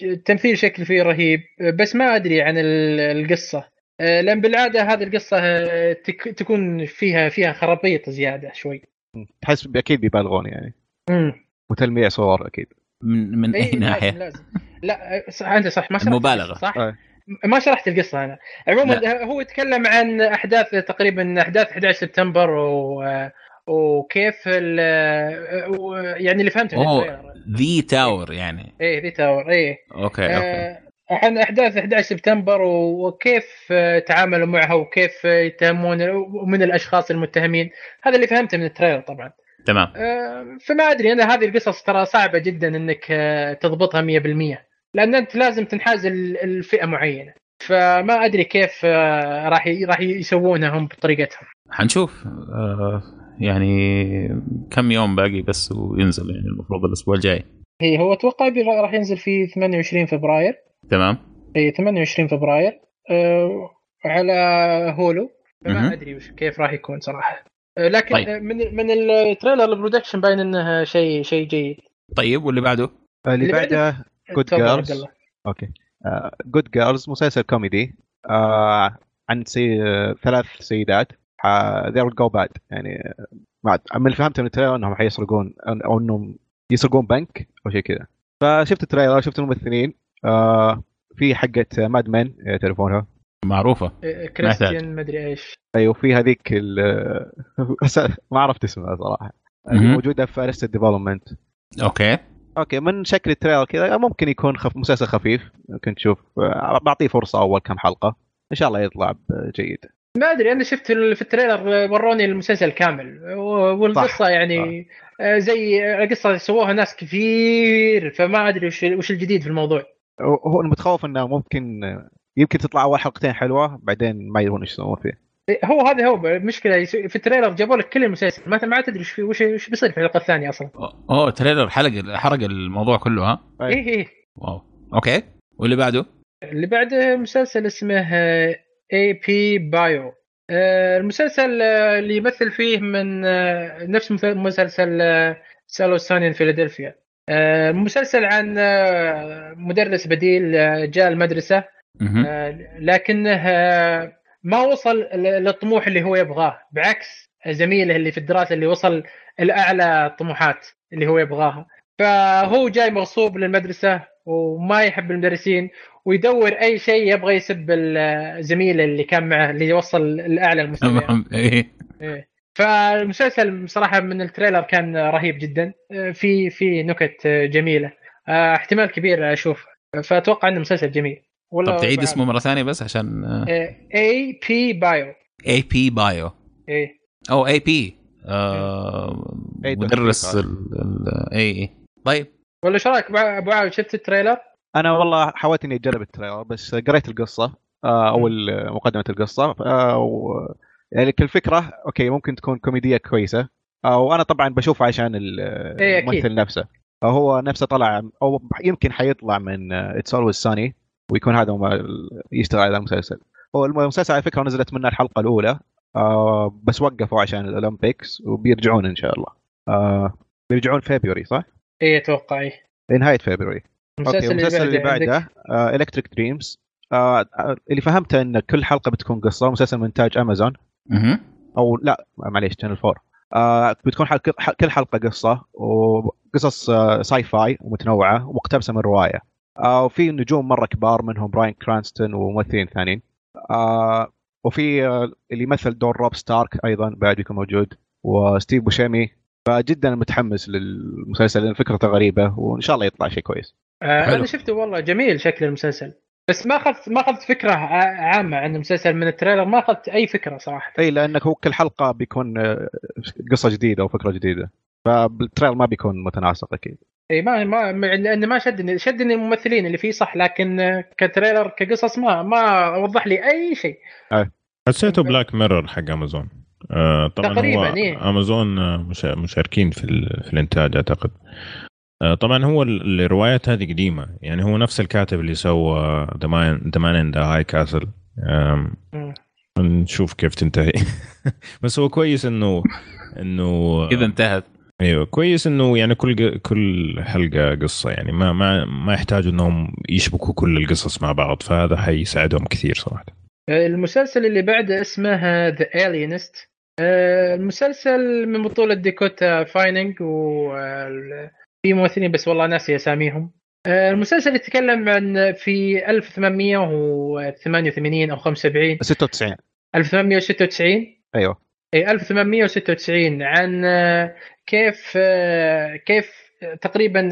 التمثيل شكل فيه رهيب آه، بس ما أدري عن ال- القصة. آه، لأن بالعادة هذه القصة آه، تك- تكون فيها فيها خرابيط زيادة شوي. تحس أكيد بيبالغون يعني. امم وتلميع صور أكيد. من من اي إيه، لازم- ناحية؟ لازم لا صح أنت صح ما شرحت. القصة، صح؟ آه. ما شرحت القصة أنا. عموما هو يتكلم عن أحداث تقريبا أحداث 11 سبتمبر و وكيف ال- يعني اللي فهمته من أوه. the tower يعني. إيه the tower إيه. okay okay. آه، عن أحداث 11 سبتمبر وكيف آه، تعاملوا معها وكيف آه، يتهمون من الأشخاص المتهمين. هذا اللي فهمته من التريلر طبعا. تمام. آه، فما أدري أنا هذه القصص ترى صعبة جدا إنك آه، تضبطها 100% لأن أنت لازم تنحاز الفئة معينة. فما أدري كيف آه، راح راح يسوونها هم بطريقتهم. حنشوف. آه يعني كم يوم باقي بس وينزل يعني المفروض الأسبوع الجاي. هي هو أتوقع راح ينزل في 28 فبراير. تمام. إي 28 فبراير. آه، على هولو. فما أدري وش كيف راح يكون صراحة. آه، لكن طيب. من من ال trailer ال production باين انه شيء شيء جيد. طيب واللي بعده؟ اللي بعده Good تفضل Girls. عبد الله. okay. Good Girls مسلسل كوميدي. آه، عن سي... ثلاث سيدات. they will go bad يعني آه، ما- من اللي فهمته من ال trailer إنهم حيسرقون أو- أو إنهم يسرقون بنك أو شيء كذا. فشفت ال trailer شفت الممثلين آه، في حقة Mad Men تعرفونها؟ معروفة. آه، كريستيان مدري إيش. أيوه في هذيك ما عرفت اسمها صراحة. موجودة في Arrested Development okay. okay من شكل ال trailer كذا ممكن يكون خف... مسلسل خفيف. ممكن تشوف آه، بعطيه فرصة أول كم حلقة. إن شاء الله يطلع جيد ما أدري أنا شفت في ال trailer وروني المسلسل كامل. والقصة صح. يعني آه، زي قصه سووها ناس كثير فما أدري وش وش الجديد في الموضوع. هو المتخوف إنه ممكن يمكن تطلع أول حلقتين حلوة بعدين ما يدرون إيش يسوون فيه. إيه، هو هذا هو المشكلة في ال trailer جابوا لك كل المسلسل ما ما تدري وش وش وش بيصير في الحلقة الثانية أصلا. أوه trailer حلق حرق الموضوع كله ها؟ أي. إيه إيه. wow. okay. واللي بعده؟ اللي بعده مسلسل اسمه A.P. Bio المسلسل آه، اللي يمثل فيه من آه، نفس مسلسل آه، سالو ساني فيلادلفيا. مسلسل عن مدرس بديل جاء. آه، لكنه ما وصل للطموح اللي هو يبغاه بعكس زميله اللي في الدراسة اللي وصل الاعلى الطموحات اللي هو يبغاها. فهو جاي مغصوب للمدرسة وما يحب المدرسين ويدور أي شيء يبغى يسب ال- زميله اللي كان معه اللي يوصل لاعلى المستويات إيه. إيه. فالمسلسل بصراحة من ال trailer كان رهيب جدا. آه، في في نكت آه، جميلة. آه، احتمال كبير أشوف. فأتوقع إنه مسلسل جميل. طب تعيد اسمه مرة ثانية بس عشان A.P. Bio A.P. Bio إيه. أو A.P. مدرس دكتور. ال- ال- اي اي طيب. ولا إيش رأيك؟ أبو عاود شفت ال trailer؟ أنا والله حاولت إني أجرب ال trailer بس قريت القصة آه، أو مقدمة القصة آه، و- يعني الفكرة okay ممكن تكون كوميدية كويسة وأنا طبعا بشوفه عشان إيه،. الممثل نفسه. هو نفسه طلع أو يمكن حيطلع من It's Always Sunny ويكون هذا يشتغل على المسلسل. هو المسلسل على فكرة نزلت منه الحلقة الأولى آه، بس وقفوا عشان ال Olympics وبيرجعون إن شاء الله. آه، بيرجعون فبراير صح؟ إيه أتوقع إيه. نهاية فبراير okay المسلسل اللي بعده Electric Dreams اللي فهمته إن كل حلقة بتكون قصة مسلسل من انتاج امازون. أو لا معليش Channel 4 آه بتكون حلقة كل حلقة قصة وقصص آه sci-fi ومتنوعة ومقتبسة من رواية. آه وفي نجوم مرة كبار منهم براين كرانستون وممثلين ثانيين. آه وفي آه اللي يمثل دور روب ستارك أيضا بعد بيكون موجود وستيف بوشيمي. فجدا متحمس للمسلسل لأن فكرته غريبة وإن شاء الله يطلع شيء كويس. آه حلو. أنا شفته والله جميل شكل المسلسل. بس ما اخذت ما أخذت فكرة ع- عامة عن المسلسل من ال trailer ما أخذت أي فكرة صراحة. إي لأنك هو كل حلقة بيكون آه، قصة جديدة وفكره جديدة. فال trailer ما بيكون متناسق أكيد. إي ما ما لأن ما شدني شدني الممثلين اللي فيه صح لكن آه، ك trailer كقصص ما ما وضح لي أي شيء. حسيته Black Mirror حق امازون آه طبعا تقريباً، هو إيه. امازون آه، مشا- مشاركين في, ال- في الإنتاج أعتقد. آه طبعا هو ال- الروايات هذه قديمة. يعني هو نفس الكاتب اللي سوى The Man in the High Castle. نشوف كيف تنتهي. بس هو كويس انه انه كذا انتهت. أيوه كويس إنه يعني كل كل حلقة قصة. يعني ما ما ما يحتاجوا إنهم يشبكوا كل القصص مع بعض فهذا حيساعدهم كثير صراحة. المسلسل اللي بعده اسمه The Alienist المسلسل من بطولة Dakota Fanning وفي ممثلين بس والله ناسي أساميهم. آه، المسلسل يتكلم عن في 1888 أو 75 96 1896 أيوه. اي 1896 عن آه، كيف آه، كيف تقريبا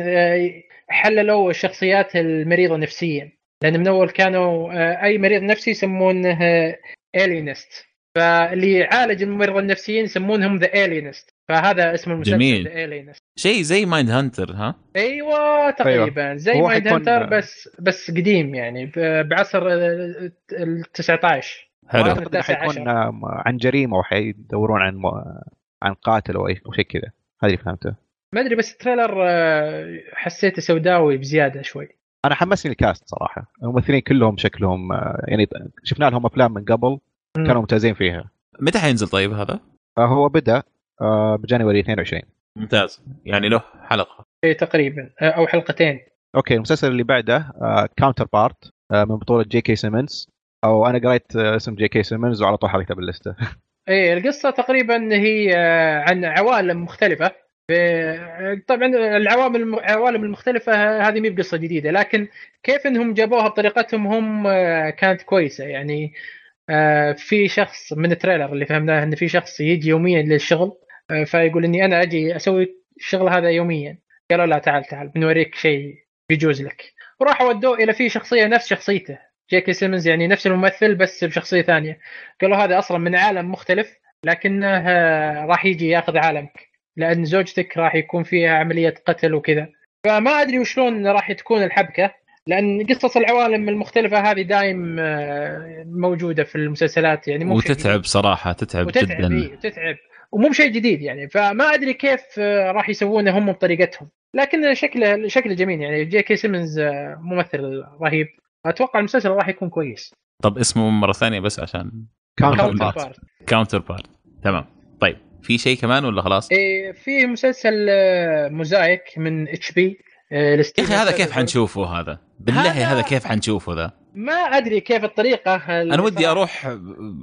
حللوا الشخصيات المريضة نفسيا. لأن من أول كانوا أي مريض نفسي يسمونه alienist فاللي يعالج المرضى النفسيين يسمونهم the alienist فهذا اسم المسلسل جميل. شيء زي Mindhunter ها؟ أيوه تقريبا. زي هو Mindhunter بس بس قديم يعني ب- بعصر ال 19 حلو. حيكون آه، عن جريمة وحيدورون عن عن قاتل أو شيء كذا. هذا اللي فهمته. ما أدري بس ال trailer آه، حسيته سوداوي بزيادة شوي. أنا حمسني ال cast صراحة. الممثلين كلهم شكلهم آه، يعني شفنا لهم أفلام من قبل. كانوا ممتازين فيها. متى حينزل طيب هذا؟ فهو بدأ ب January 22 ممتاز. يعني له حلقة. اي تقريبا. آه، أو حلقتين. okay المسلسل اللي بعده Counterpart من بطولة J.K. Simmons أو أنا قريت آه، اسم J.K. Simmons وعلى طول حركته باللسته اي القصة تقريبا هي آه، عن عوالم مختلفة. طبعا العوامل العوالم المختلفة هذه مي بقصة جديدة لكن كيف إنهم جابوها بطريقتهم هم آه، كانت كويسة. يعني آه، في شخص من ال trailer اللي فهمناه إن في شخص يجي يوميا للشغل آه، فيقول إني أنا أجي أسوي الشغل هذا يوميا. قالوا لا تعال تعال بنوريك شيء بيجوز لك. وراحوا ودوه إلى في شخصية نفس شخصيته. J.K. Simmons يعني نفس الممثل بس بشخصية ثانية. قالوا هذا أصلا من عالم مختلف لكنه آه، راح يجي ياخذ عالمك لأن زوجتك راح يكون فيها عملية قتل وكذا. فما أدري وشلون راح تكون الحبكة لأن قصص العوالم المختلفة هذه دايم آه، موجودة في المسلسلات يعني مو وتتعب صراحة تتعب وتتعب جدا إيه وتتعب. ومو بشيء جديد يعني فما أدري كيف آه، راح يسوونه هم بطريقتهم. لكن شكله شكله جميل يعني. J.K. Simmons آه، ممثل رهيب. أتوقع المسلسل راح يكون كويس. طب اسمه مرة ثانية بس عشان Counterpart Counterpart تمام. طيب في شيء كمان ولا خلاص؟ إيه في مسلسل آه، موزايك من HBO يا أخي هذا كيف حنشوفه هذا؟ بالله هذا- هذا كيف حنشوفه ذا؟ ما أدري كيف الطريقة. أنا ودي أروح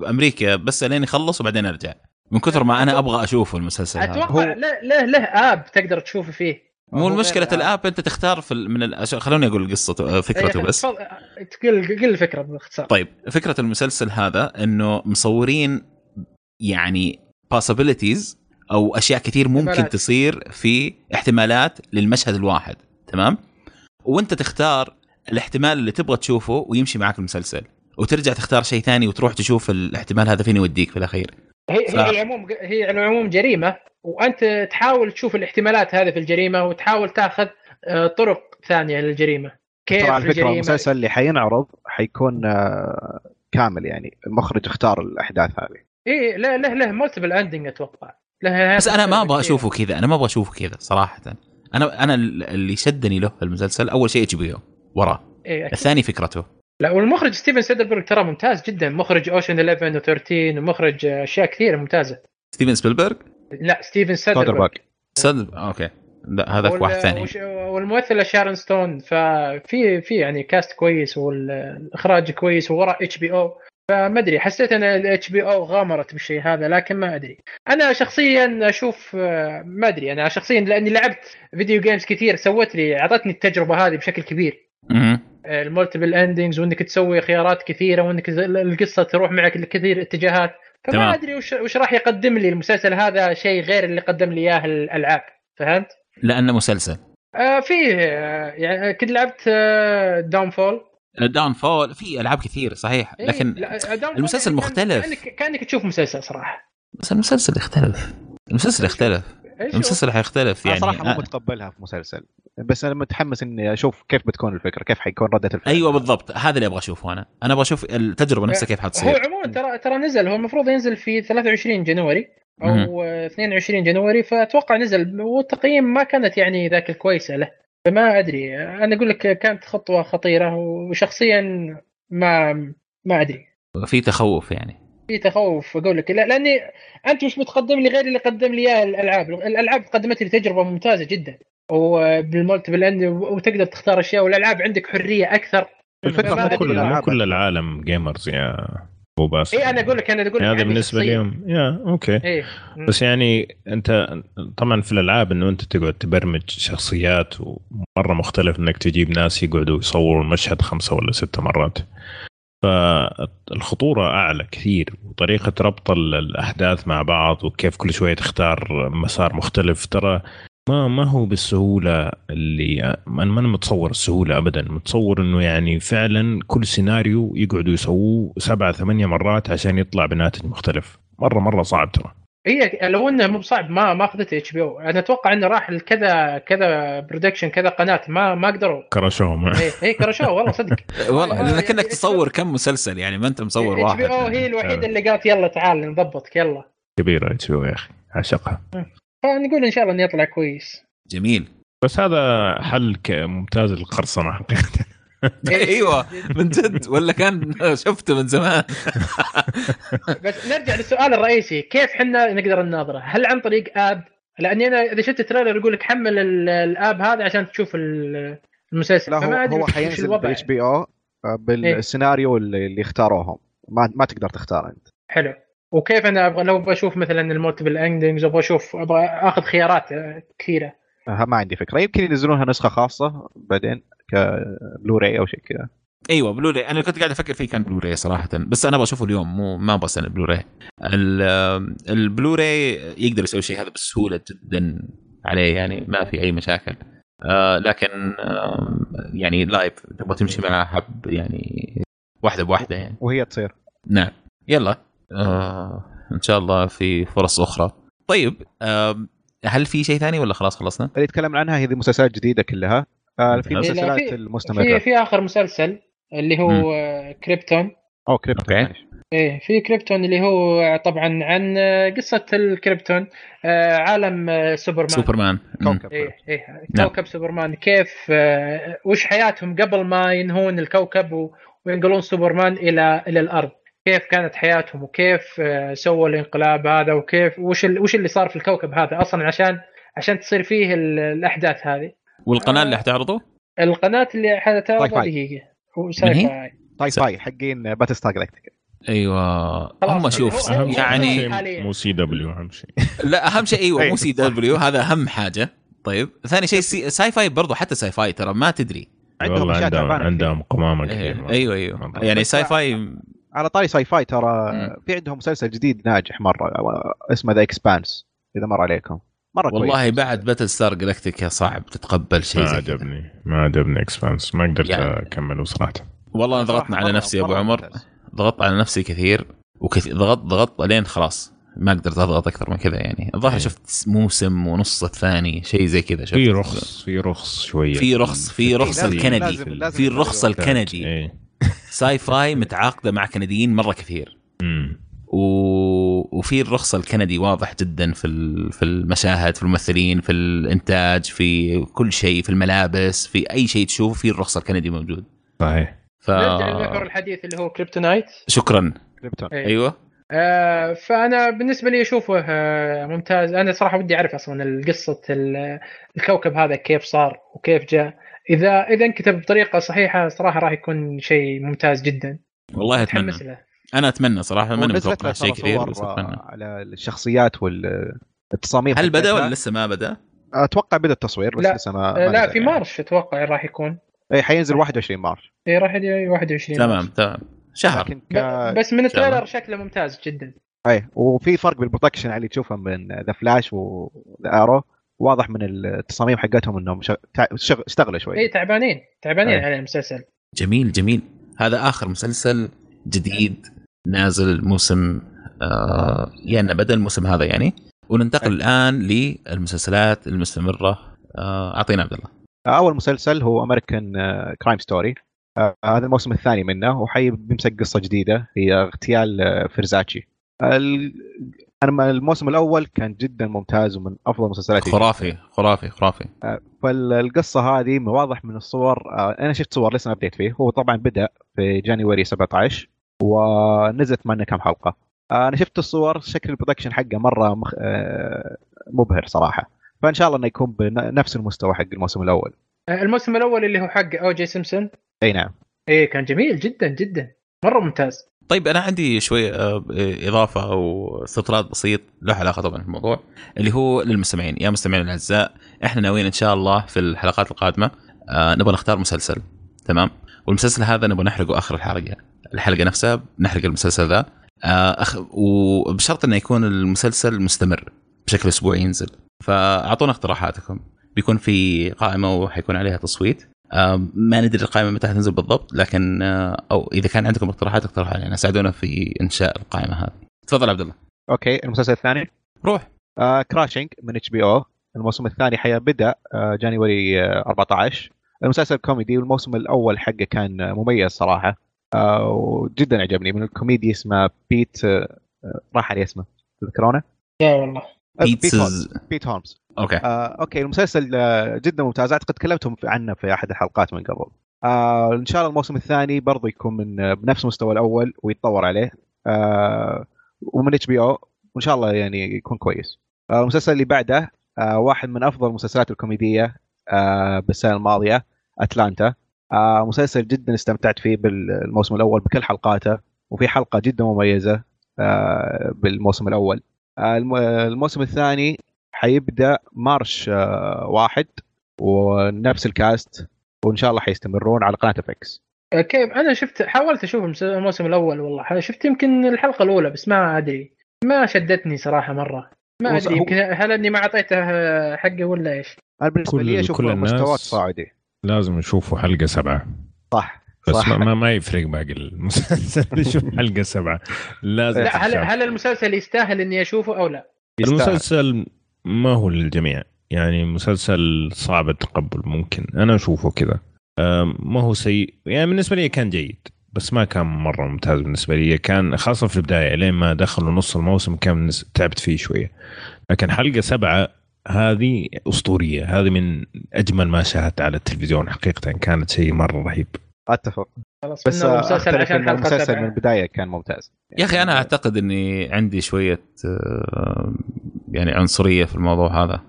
أمريكا بس لين يخلص وبعدين أرجع. من كثر ما أنا أبغى أشوفه المسلسل هذا. أتوقع هو- له له له app تقدر تشوفه فيه. مو غير ال app أنت تختار في من الأش... خلوني أقول قصته فكرته بس. تقل قل الفكرة باختصار. طيب فكرة المسلسل هذا إنه مصورين يعني possibilities أو أشياء كثير ممكن احتمالات. تصير في احتمالات للمشهد الواحد تمام؟ وأنت تختار الاحتمال اللي تبغى تشوفه ويمشي معك المسلسل وترجع تختار شيء ثاني وتروح تشوف الاحتمال هذا فين يوديك في الأخير. هي ف- هي على العموم هي على العموم جريمة وأنت تحاول تشوف الاحتمالات هذه في الجريمة وتحاول تاخذ آه، طرق ثانية للجريمة. كيف ترى على فكرة الجريمة؟ المسلسل اللي حينعرض حيكون آه، كامل يعني المخرج اختار الأحداث هذه. إيه له له له multiple ending أتوقع. له بس أنا ما أبغى. أشوفه كذا أنا ما أبغى أشوفه كذا صراحة. أنا أنا اللي شدني له المسلسل أول شيء HBO وراه. إيه. الثاني فكرته. لا والمخرج ستيفن سودربرغ ترى ممتاز جدا. مخرج Ocean's 11 و13 ومخرج أشياء كثيرة ممتازة. ستيفن سبيلبرغ؟ لا ستيفن سيدربرغ سودربرغ صدق okay. لا هذاك وال- واحد ثاني. وش- والممثلة شارون ستون ففي في يعني cast كويس والإخراج كويس ووراء HBO فما أدري حسيت إن ال HBO غامرت بالشيء هذا لكن ما أدري. أنا شخصيا أشوف ما أدري أنا شخصيا لأني لعبت video games كثير سوت لي أعطتني التجربة هذه بشكل كبير. ال multiple endings وإنك تسوي خيارات كثيرة وإنك القصة تروح معك لكثير اتجاهات فما تمام. أدري وش, وش راح يقدم لي المسلسل هذا شيء غير اللي قدم لي إياه الالعاب فهمت؟ لأنه مسلسل آه فيه آه يعني كنت لعبت آه Downfall Downfall في ألعاب كثير صحيح لكن المسلسل مختلف. كأنك, كأنك تشوف مسلسل صراحة بس المسلسل يختلف المسلسل يختلف؟ المسلسل حيختلف يعني. صراحة مو آه، متقبلها في مسلسل بس أنا متحمس إني أشوف كيف بتكون الفكرة كيف حيكون ردة الفعل. أيوه بالضبط هذا اللي أبغى أشوفه أنا. أنا أبغى أشوف التجربة نفسها كيف هو حتصير عموما ترى ترى نزل هو المفروض ينزل في 23 January أو آه، 22 January فأتوقع نزل والتقييم ما كانت يعني ذاك الكويسة له فما أدري. أنا أقول لك كانت خطوة خطيرة وشخصيا ما ما أدري. في تخوف يعني. في تخوف أقول لك. لا لأني أنت مش متقدم لي غير اللي قدم لي إياه الألعاب، الألعاب قدمت لي تجربة ممتازة جدا. وبال multiple end وتقدر تختار أشياء والألعاب عندك حرية أكثر. الفكرة فما مو. كل مو. كل العالم. gamers يا أبو باسل. اي أنا أقول لك أنا أقول لك هذا عندي بالنسبة. لهم يا okay. إيه. بس يعني أنت طبعا في الألعاب إنه أنت تقعد تبرمج شخصيات ومرة مختلف إنك تجيب ناس يقعدوا يصوروا المشهد خمسة ولا ستة مرات. فالخطورة أعلى كثير وطريقة ربط ال- الأحداث مع بعض وكيف كل شوية تختار مسار مختلف. ترى ما ما هو بالسهولة اللي أنا ما متصور السهولة ابدا. متصور إنه يعني فعلا كل سيناريو يقعدوا يسووه سبعة ثمانية مرات عشان يطلع بناتج مختلف. مره مرة صعب ترى. هي لو إنه مو بصعب ما ما اخذته HBO. أنا أتوقع إنه راح لكذا كذا production كذا قناة ما ما قدروا. crushوهم إيه crushوه والله صدق. والله آه، لانك يعني انك تصور كم مسلسل يعني ما أنت مصور HBO واحد هي الوحيدة اللي قالت يلا تعال نضبطك يلا. كبيرة HBO يا أخي عشقها. فنقول إن شاء الله إنه يطلع كويس. جميل. بس هذا حل ممتاز للقرصنة. حقيقه أيوه من جد ولا كان شفته من زمان. بس نرجع للسؤال الرئيسي كيف حنا نقدر نناظره؟ هل عن طريق app؟ لأني أنا إذا شفت ال trailer يقول لك حمل ال- ال app هذا عشان تشوف ال- المسلسل لا فما هو هو حينزل بالاتش بي أو بالسيناريو اللي, اللي اختاروهم ما ما تقدر تختار أنت. حلو. وكيف أنا أبغى لو بشوف مثلا ال multiple endings أبغى أشوف أبغى أخذ خيارات كثيرة. ما عندي فكرة. يمكن ينزلونها نسخة خاصة بعدين. كبلوراي أو شيء كذا. أيوه بلوراي. أنا كنت قاعد أفكر فيه كان بلوراي صراحة بس أنا أبغى اشوفه اليوم مو ما أبغى استنى البلوراي ال- البلوراي يقدر يسوي الشيء هذا بسهولة جدا عليه يعني ما في أي مشاكل. آه لكن آه يعني live تبغى تمشي معاه حب يعني واحدة بواحدة يعني. وهي تصير. نعم. يلا. آه إن شاء الله في فرص أخرى. طيب آه هل في شيء ثاني ولا خلاص خلصنا؟ اللي تكلمنا عنها هذه مسلسلات جديدة كلها. في لا، في- المسلسلات في- المستمرة. في في آخر مسلسل اللي هو كريبتون. أو كريبتو أوكي. معلش. إيه في Krypton اللي هو طبعا عن قصة ال Krypton. آه، عالم آه، Superman. Superman. كوكب. إيه إيه. نعم. كوكب سوبرمان. كيف آه، وش حياتهم قبل ما ينهون الكوكب وينقلون سوبرمان إلى إلى الأرض؟ كيف كانت حياتهم؟ وكيف آه، سووا الانقلاب هذا؟ وكيف وش ال- وش اللي صار في الكوكب هذا أصلا عشان عشان تصير فيه ال- الأحداث هذه؟ والقناة اللي حتعرضه؟ القناة اللي حتعرض ساي فاي. دقيقه هو من ساي هي؟ فاي ساي فاي حقين باتل ستار جلاكتيكا أيوه هم شوف يعني. مو سي دبليو أهم شيء لا أهم شيء أيوه مو سي صح. دبليو هذا أهم حاجة طيب ثاني شيء سي... ساي فاي برضو حتى ساي فاي ترى ما تدري عندهم عندهم عندهم قمامة إيه، كثير أيوه أيوه مرة. يعني ساي فاي على طاري ساي فاي ترى. في عندهم مسلسل جديد ناجح مرة اسمه The Expanse إذا مر عليكم مرة والله كويس. بعد باتل ستار جلاكتيكا صعب تتقبل شيء ما عجبني ما عجبني Expanse ما قدرت يعني- أكمله صراحة. والله أنا ضغطنا على نفسي يا أبو عمر. ضغطت على نفسي كثير وكثير ضغط ضغط لين خلاص ما قدرت أضغط أكثر من كذا يعني. الظاهر إيه. شفت موسم ونص الثاني شيء زي كذا شفت. في رخص في رخص شوية. في رخص في رخص لازم- الكندي. في الرخص. الكندي. إيه. Syfy متعاقدة مع كنديين مرة كثير. أمم. و... وفي الرخص الكندي واضح جدا في ال- في المشاهد في الممثلين في الإنتاج في كل شيء في الملابس في أي شيء تشوفه في الرخص الكندي موجود. صحيح. ف نرجع الحديث اللي هو kryptonite شكرا. Krypton إيه. أيوه. آه فأنا بالنسبة لي أشوفه آه ممتاز. أنا صراحة ودي أعرف أصلا قصه ال- الكوكب هذا كيف صار وكيف جاء. اذا إذا انكتب بطريقة صحيحة صراحة راح يكون شيء ممتاز جدا. والله أتمنى. متحمس له. أنا أتمنى صراحة ماني متوقع شيء كثير بس أتمنى آه، على الشخصيات والتصاميم هل بدأ. ولا لسه ما بدأ؟ أتوقع بدأ التصوير بس لا. لسه ما, آه، ما لا نزل في يعني. March أتوقع راح يكون اي حينزل 21 March اي راح يجي 21 تمام تمام شهر لكن ك... بس من. ال trailer شكله ممتاز جدا اي وفي فرق بال production اللي تشوفه من The Flash و The Arrow واضح من التصاميم حقتهم إنهم شغ... شغ... اشتغلوا شوي اي تعبانين تعبانين أي. على المسلسل جميل جميل هذا آخر مسلسل جديد نازل الموسم آه يعني بدأ الموسم هذا يعني. وننتقل الآن للمسلسلات المستمرة. آه أعطينا عبد الله. أول مسلسل هو American Crime Story هذا الموسم الثاني منه وحيبيمسك قصة جديدة هي اغتيال آه، فرزاتشي. أنا الموسم الأول كان جدا ممتاز ومن أفضل المسلسلات خرافي خرافي خرافي. فالقصة هذه واضح من الصور آه، أنا شفت صور لسه ما بديت فيه. هو طبعا بدأ في January 17 ونزلت معنا كم حلقة. آه، أنا شفت الصور شكل ال production حقه مرة مخ... آه، مبهر صراحة. فإن شاء الله إنه يكون بنفس المستوى حق الموسم الأول. آه، الموسم الأول اللي هو حق O.J. Simpson إي نعم. إي كان جميل جدا جدا. مرة ممتاز. طيب أنا عندي شوي إضافة أو استطراد بسيط له علاقة طبعا بالموضوع اللي هو للمستمعين. يا مستمعين الأعزاء إحنا ناويين إن شاء الله في الحلقات القادمة نبغى نختار مسلسل. تمام؟ والمسلسل هذا نبغى نحرقه آخر الحلقة. الحلقة نفسها نحرق المسلسل ذا. آه، أخ... وبشرط إنه يكون المسلسل مستمر بشكل أسبوعي ينزل. فأعطونا اقتراحاتكم. بيكون في قائمة وحيكون عليها تصويت. آه، ما ندري القائمة متى حتنزل بالضبط لكن آه، أو إذا كان عندكم اقتراحات اقترحوا علينا. ساعدونا في إنشاء القائمة هذه. تفضل عبد الله. okay المسلسل الثاني؟ روح. آه Crashing من HBO الموسم الثاني حيبدأ آه January آه 14 المسلسل كوميدي والموسم الأول حقه كان مميز صراحة. وجدا عجبني من الكوميدي اسمه Pete آه آه، راح علي اسمه تذكرونه؟ يا والله. آه، Pete Holmes Pete Holmes okay آه، okay المسلسل آه، جدا ممتاز. أعتقد تكلمتم في- عنه في أحد الحلقات من قبل. آه، إن شاء الله الموسم الثاني برضو يكون من آه، بنفس مستوى الأول ويتطور عليه. آه، ومن HBO وإن شاء الله يعني يكون كويس. آه، المسلسل اللي بعده آه، واحد من أفضل المسلسلات الكوميدية آه، بالسنة الماضية Atlanta آه، مسلسل جدا استمتعت فيه بالموسم الأول بكل حلقاته وفي حلقة جدا مميزة آه، بالموسم الأول. آه، الم- الموسم الثاني حيبدأ March آه، واحد ونفس ال cast وإن شاء الله حيستمرون على قناة FX آه، كيف؟ أنا شفت حاولت أشوف الموسم الأول والله. شفت يمكن الحلقة الأولى بس ما أدري. ما شدتني صراحة مرة. ما أدري يمكن هل أني ما أعطيته آه، حقه ولا إيش؟ أنا بالنسبة لي أشوف مستوى تصاعدي لازم نشوفوا حلقة سبعة. صح بس صح. ما, ما, يفرق باقي المسلسل. نشوف حلقة سبعة. لازم لا هل. هل المسلسل يستاهل إني أشوفه أو لا؟ يستاهل. المسلسل ما هو للجميع. يعني مسلسل صعب التقبل ممكن. أنا أشوفه كذا. ما هو سيء. يعني بالنسبة لي كان جيد بس ما كان مرة ممتاز بالنسبة لي. كان خاصة في البداية لين ما دخلوا نص الموسم كان نس- تعبت فيه شوية. لكن حلقة سبعة هذه أسطورية. هذه من أجمل ما شاهدت على التلفزيون حقيقة. كانت شيء مرة رهيب. أتفق. خلاص بس المسلسل عشان المسلسل من البداية كان ممتاز. يا أخي أنا أعتقد إني عندي شوية آه، يعني عنصرية في الموضوع هذا.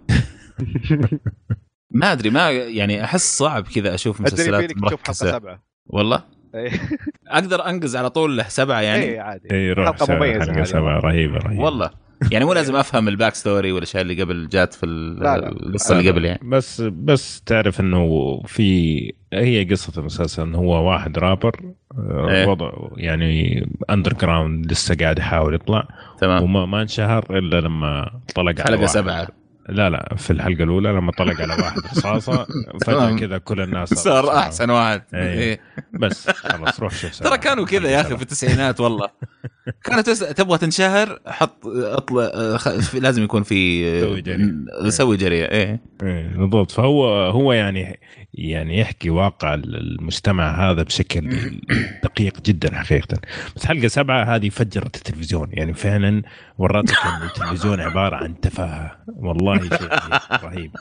ما أدري ما يعني أحس صعب كذا أشوف مسلسلات مركزة. سبعة. والله؟ أقدر أنقز على طول له سبعة يعني؟ إيه، عادي. اي روح حلقة سبعة، مميزة حلقة. سبعة رهيبة رهيبة. والله. يعني مو لازم أفهم ال back story والاشياء اللي قبل جات في ال- لا، لا. القصة اللي قبل يعني. بس بس تعرف إنه في هي قصة المسلسل إنه هو واحد رابر آه، إيه. وضع يعني underground لسه قاعد يحاول يطلع. تمام. وما ما انشهر إلا لما طلق على حلقه. سبعة. لا لا في الحلقة الأولى لما طلق على واحد رصاصة فجأة. كذا كل الناس صار أحسن واحد إيه. إيه. بس خلاص روح شوف ترى كانوا كذا يا أخي في التسعينات والله كانت. تبغى تنشهر حط اطلع خ... لازم يكون في سوي جريئة. سوي جريئه إيه إيه، بالضبط فهو هو يعني يعني يحكي واقع المجتمع هذا بشكل دقيق جدا حقيقه. بس حلقة سبعة هذه فجرت التلفزيون. يعني فعلا ورتك إن التلفزيون عبارة عن تفاهة. والله شيء رهيب.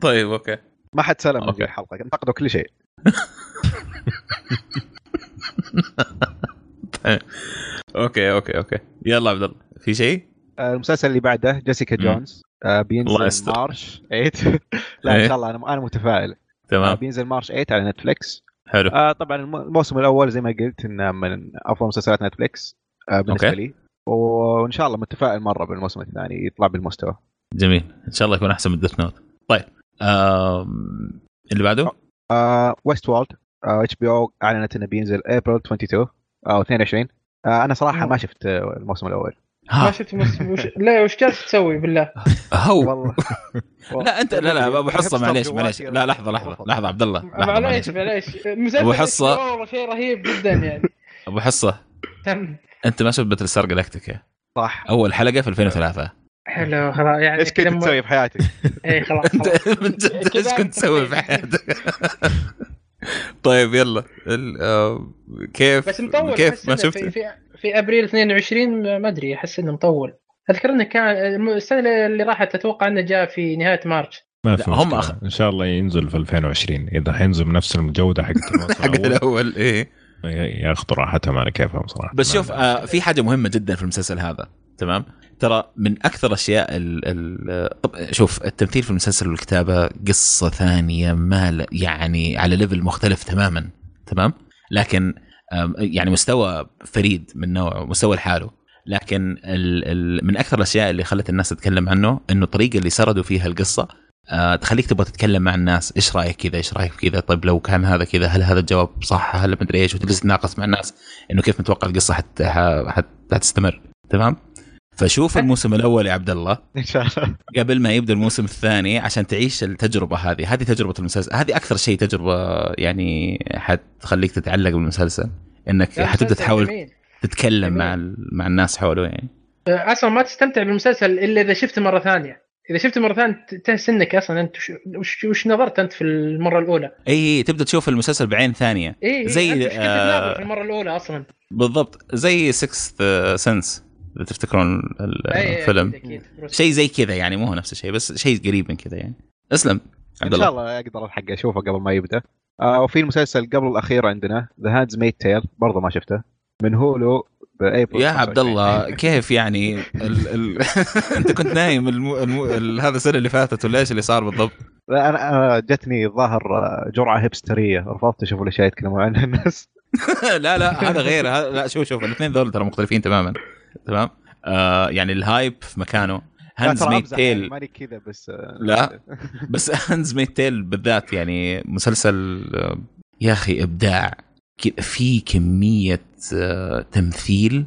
طيب okay. ما حد سلم من okay. الحلقة. انتقدوا كل شيء. okay okay okay. يلا عبد الله في شيء؟ آه، المسلسل اللي بعده Jessica. Jones. آه، بينزل. March. 8 لا إيه. ان شاء الله أنا أنا متفائل. تمام. بينزل March 8 على Netflix حلو. آه طبعا الم- الموسم الأول زي ما قلت انه من أفضل مسلسلات Netflix آه بالنسبة okay. لي. وإن شاء الله متفائل مرة بالموسم الثاني يطلع بالمستوى. جميل. إن شاء الله يكون أحسن من Death Note طيب آم... اللي بعده؟ آه Westworld HBO أعلنت إنه بينزل ابريل 22 أو 22 آه أنا صراحة ما شفت آه، الموسم الأول. ما ها شفت مس... وش... لا وش جالس تسوي بالله؟ هو. والله. لا انت لا لا أبو حصة معليش معليش. لا لحظة لحظة لحظة عبد الله. معليش. معليش. حصة. HBO والله شيء رهيب جدا يعني. أبو حصة. أنت ما شفت باتل ستار جلاكتيكا صح. أول حلقة في 2003 حلو خلاص يعني إيش كنت تسوي في حياتك؟ اي خلاص. من جد إيش كنت تسوي في حياتك؟ طيب يلا. ال- آه، كيف بس مطول كيف ما شفت؟ في, أبريل 22 ما أدري أحس إنه مطول. أذكر إنه كان السنة اللي راحت أتوقع إنه جاء في نهاية March. ما في هم أخ- إن شاء الله ينزل في 2020 إذا حينزل بنفس الجودة حقت الموسم حق الأول. الأول إيه. ياخذوا راحتهم على كيفهم صراحة. بس شوف آه في حاجة مهمة جدا في المسلسل هذا تمام؟ ترى من أكثر اشياء ال ال طب شوف التمثيل في المسلسل والكتابة قصة ثانية ما يعني على level مختلف تماما تمام؟ لكن يعني مستوى فريد من نوعه مستوى لحاله. لكن ال ال من أكثر الأشياء اللي خلت الناس تتكلم عنه إنه الطريقة اللي سردوا فيها القصة آه تخليك تبغى تتكلم مع الناس إيش رأيك كذا إيش رأيك كذا طيب لو كان هذا كذا هل هذا الجواب صح؟ هل مدري إيش؟ وتجلس تناقش مع الناس إنه كيف متوقع القصة حت... ح- حت... حتستمر. تمام؟ فشوف الموسم الأول يا عبد الله. إن شاء الله. قبل ما يبدأ الموسم الثاني عشان تعيش التجربة هذه. هذه تجربة المسلسل. هذه أكثر شيء تجربة يعني حتخليك تتعلق بالمسلسل. إنك حتبدأ تحاول جميل. تتكلم جميل. مع. مع الناس حوله يعني. أصلا ما تستمتع بالمسلسل إلا إذا شفته مرة ثانية. إذا شفته مرة ثانية تحس انك أصلا أنت وش, وش, نظرت أنت في المرة الأولى؟ إي تبدأ تشوف المسلسل بعين ثانية. إي زي، وش كنت آه، في المرة الأولى أصلا؟ بالضبط. زي 6 سنس إذا تفتكرون الفيلم. شيء زي كذا يعني مو هو نفس الشيء بس شيء قريب من كذا يعني. اسلم عبد إن شاء الله. الله أقدر الحق أشوفه قبل ما يبدأ. آه وفي المسلسل قبل الأخير عندنا The Handmaid's Tale برضه ما شفته من Hulu بابريل يا عبد الله كيف يعني ال... ال... أنت كنت نايم الم... الم... ال... هذا السنة اللي فاتت ولا إيش اللي صار بالضبط؟ لا أنا أنا جتني الظاهر آه، جرعة hipster ية رفضت أشوف الأشياء يتكلمون عنها الناس. لا لا هذا غير لا شوف شوف الاثنين ذول ترى مختلفين تماما. تمام؟ آه يعني ال hype في مكانه. لا، Handmaid's يعني، Tale ماني كذا بس آه، لا. بس Handmaid's Tale بالذات يعني مسلسل آه، يا أخي إبداع. ك- في كمية آه، تمثيل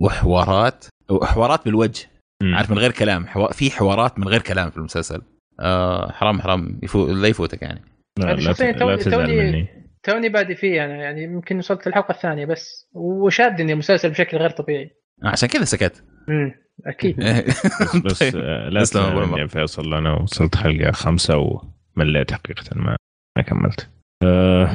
وحوارات وحوارات بالوجه. مم. عارف من غير كلام. في حوارات من غير كلام في المسلسل. آه حرام حرام. يفو... لا يفوتك يعني. لا لا, لا توني- تزعل توني- مني. توني بادي فيه أنا يعني يمكن وصلت الحلقة الثانية بس. وشادني المسلسل بشكل غير طبيعي. عشان كذا سكت. امم أكيد. بس, بس طيب. آه، لا تسلم فيصل أنا وصلت حلقة خمسة ومليت حقيقة ما ما كملت. آه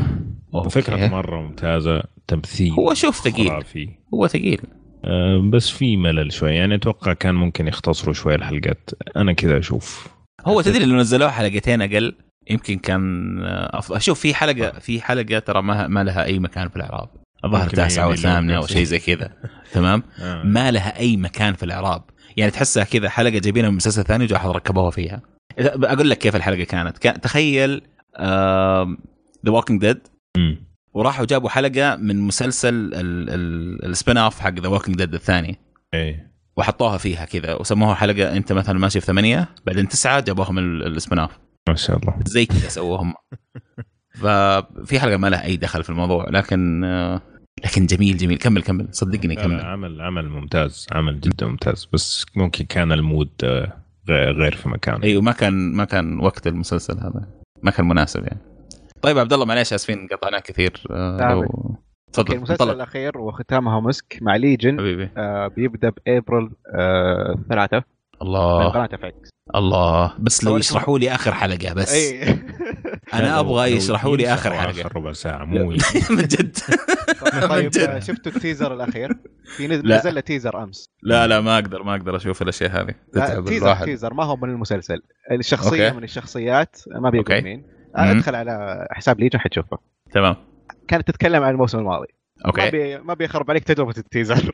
أوكي. فكرة مرة ممتازة تمثيل هو شوف ثقيل. خرافي. هو ثقيل. آه بس في ملل شوي يعني أتوقع كان ممكن يختصروا شوي الحلقات. أنا كذا أشوف. هو تدري لو نزلوه حلقتين أقل يمكن كان آه، أفضل. شوف في حلقة في حلقة ترى ما, ما لها أي مكان في الإعراب. الظاهر تاسعة أو دي اللي ثامنه أو شيء فيه. زي كذا تمام؟ آه. ما لها أي مكان في الإعراب. يعني تحسها كذا حلقة جايبينها من مسلسل ثاني وجاء ركبوها فيها. أقول لك كيف الحلقة كانت. كان تخيل The Walking Dead. وراحوا جابوا حلقة من مسلسل ال spin-off حق The Walking Dead الثاني. إيه. وحطوها فيها كذا. وسموها حلقة أنت مثلا ماشي في ثمانية بعدين تسعة جابوها من ال spin-off ما شاء الله. زي كذا سووهم. ففي حلقة ما لها أي دخل في الموضوع. لكن آه، لكن جميل جميل. كمل كمل. صدقني كمل. عمل عمل ممتاز عمل جدا ممتاز. بس ممكن كان ال mood آه، غير في مكانه. أيوه ما كان ما كان وقت المسلسل هذا. ما كان مناسب يعني. طيب عبد الله معليش آسفين قطعناك كثير. آه، لو- okay تفضل المسلسل انطلق الأخير وختامها مسك مع Legion. حبيبي. آه بيبدأ بأبريل آه ثلاثة. الله. قناة FX الله. بس لو يشرحوا لي آخر حلقة بس. اي أنا أبغى يشرحوا لي آخر حلقة. اخر ربع ساعة مو من جد. طيب. آه، شفتوا ال teaser الأخير؟ في نزل, لا. نزل teaser أمس. لا لا ما أقدر ما أقدر أشوف الأشياء هذه. teaser الواحد. teaser. ما هو من المسلسل. الشخصية okay. من الشخصيات ما بيقول. مين. أدخل على حساب Legion حتشوفه. تمام. كانت تتكلم عن الموسم الماضي. ما okay بي ما بيخرب عليك تجربة ال teaser.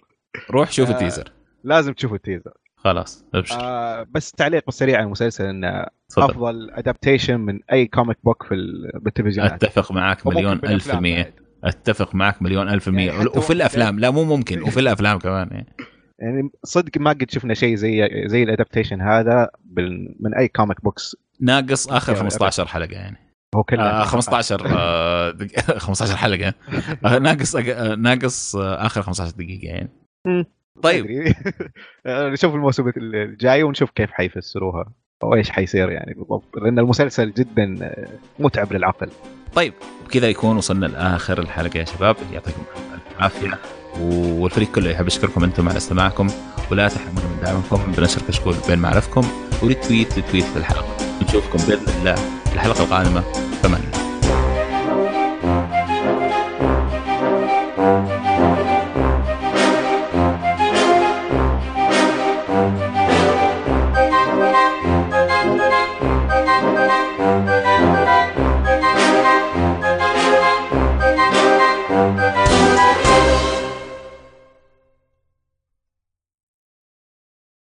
روح شوف آه، ال teaser. لازم تشوف ال teaser. خلاص ابشر. آه بس تعليق سريع على المسلسل انه أفضل adaptation من أي comic book في ال- بالتلفزيونات. أتفق معك مليون ألف المية بعد. أتفق معك مليون ألف في المية يعني وفي الأفلام. لا مو ممكن. وفي الأفلام كمان يعني. يعني صدق ما قد شفنا شيء زي زي ال adaptation هذا. من أي comic books ناقص آخر يعني 15 حلقة يعني. هو كله آه 15 آه دق- 15 حلقة. آه ناقص آه ناقص آه آخر 15 دقيقة يعني. طيب. نشوف الموسم الجاي ونشوف كيف حيفسروها أو إيش حيصير يعني بالضبط لأن المسلسل جدا متعب للعقل. طيب وبكذا يكون وصلنا لآخر الحلقة يا شباب. يعطيكم الف عافية. والفريق كله يحب يشكركم أنتم على استماعكم. ولا تحرمونا من دعمكم. بنشر كشكول بين معرفكم وريتويت لتويت الحلقة. نشوفكم بإذن الله الحلقة القادمة. فمان الله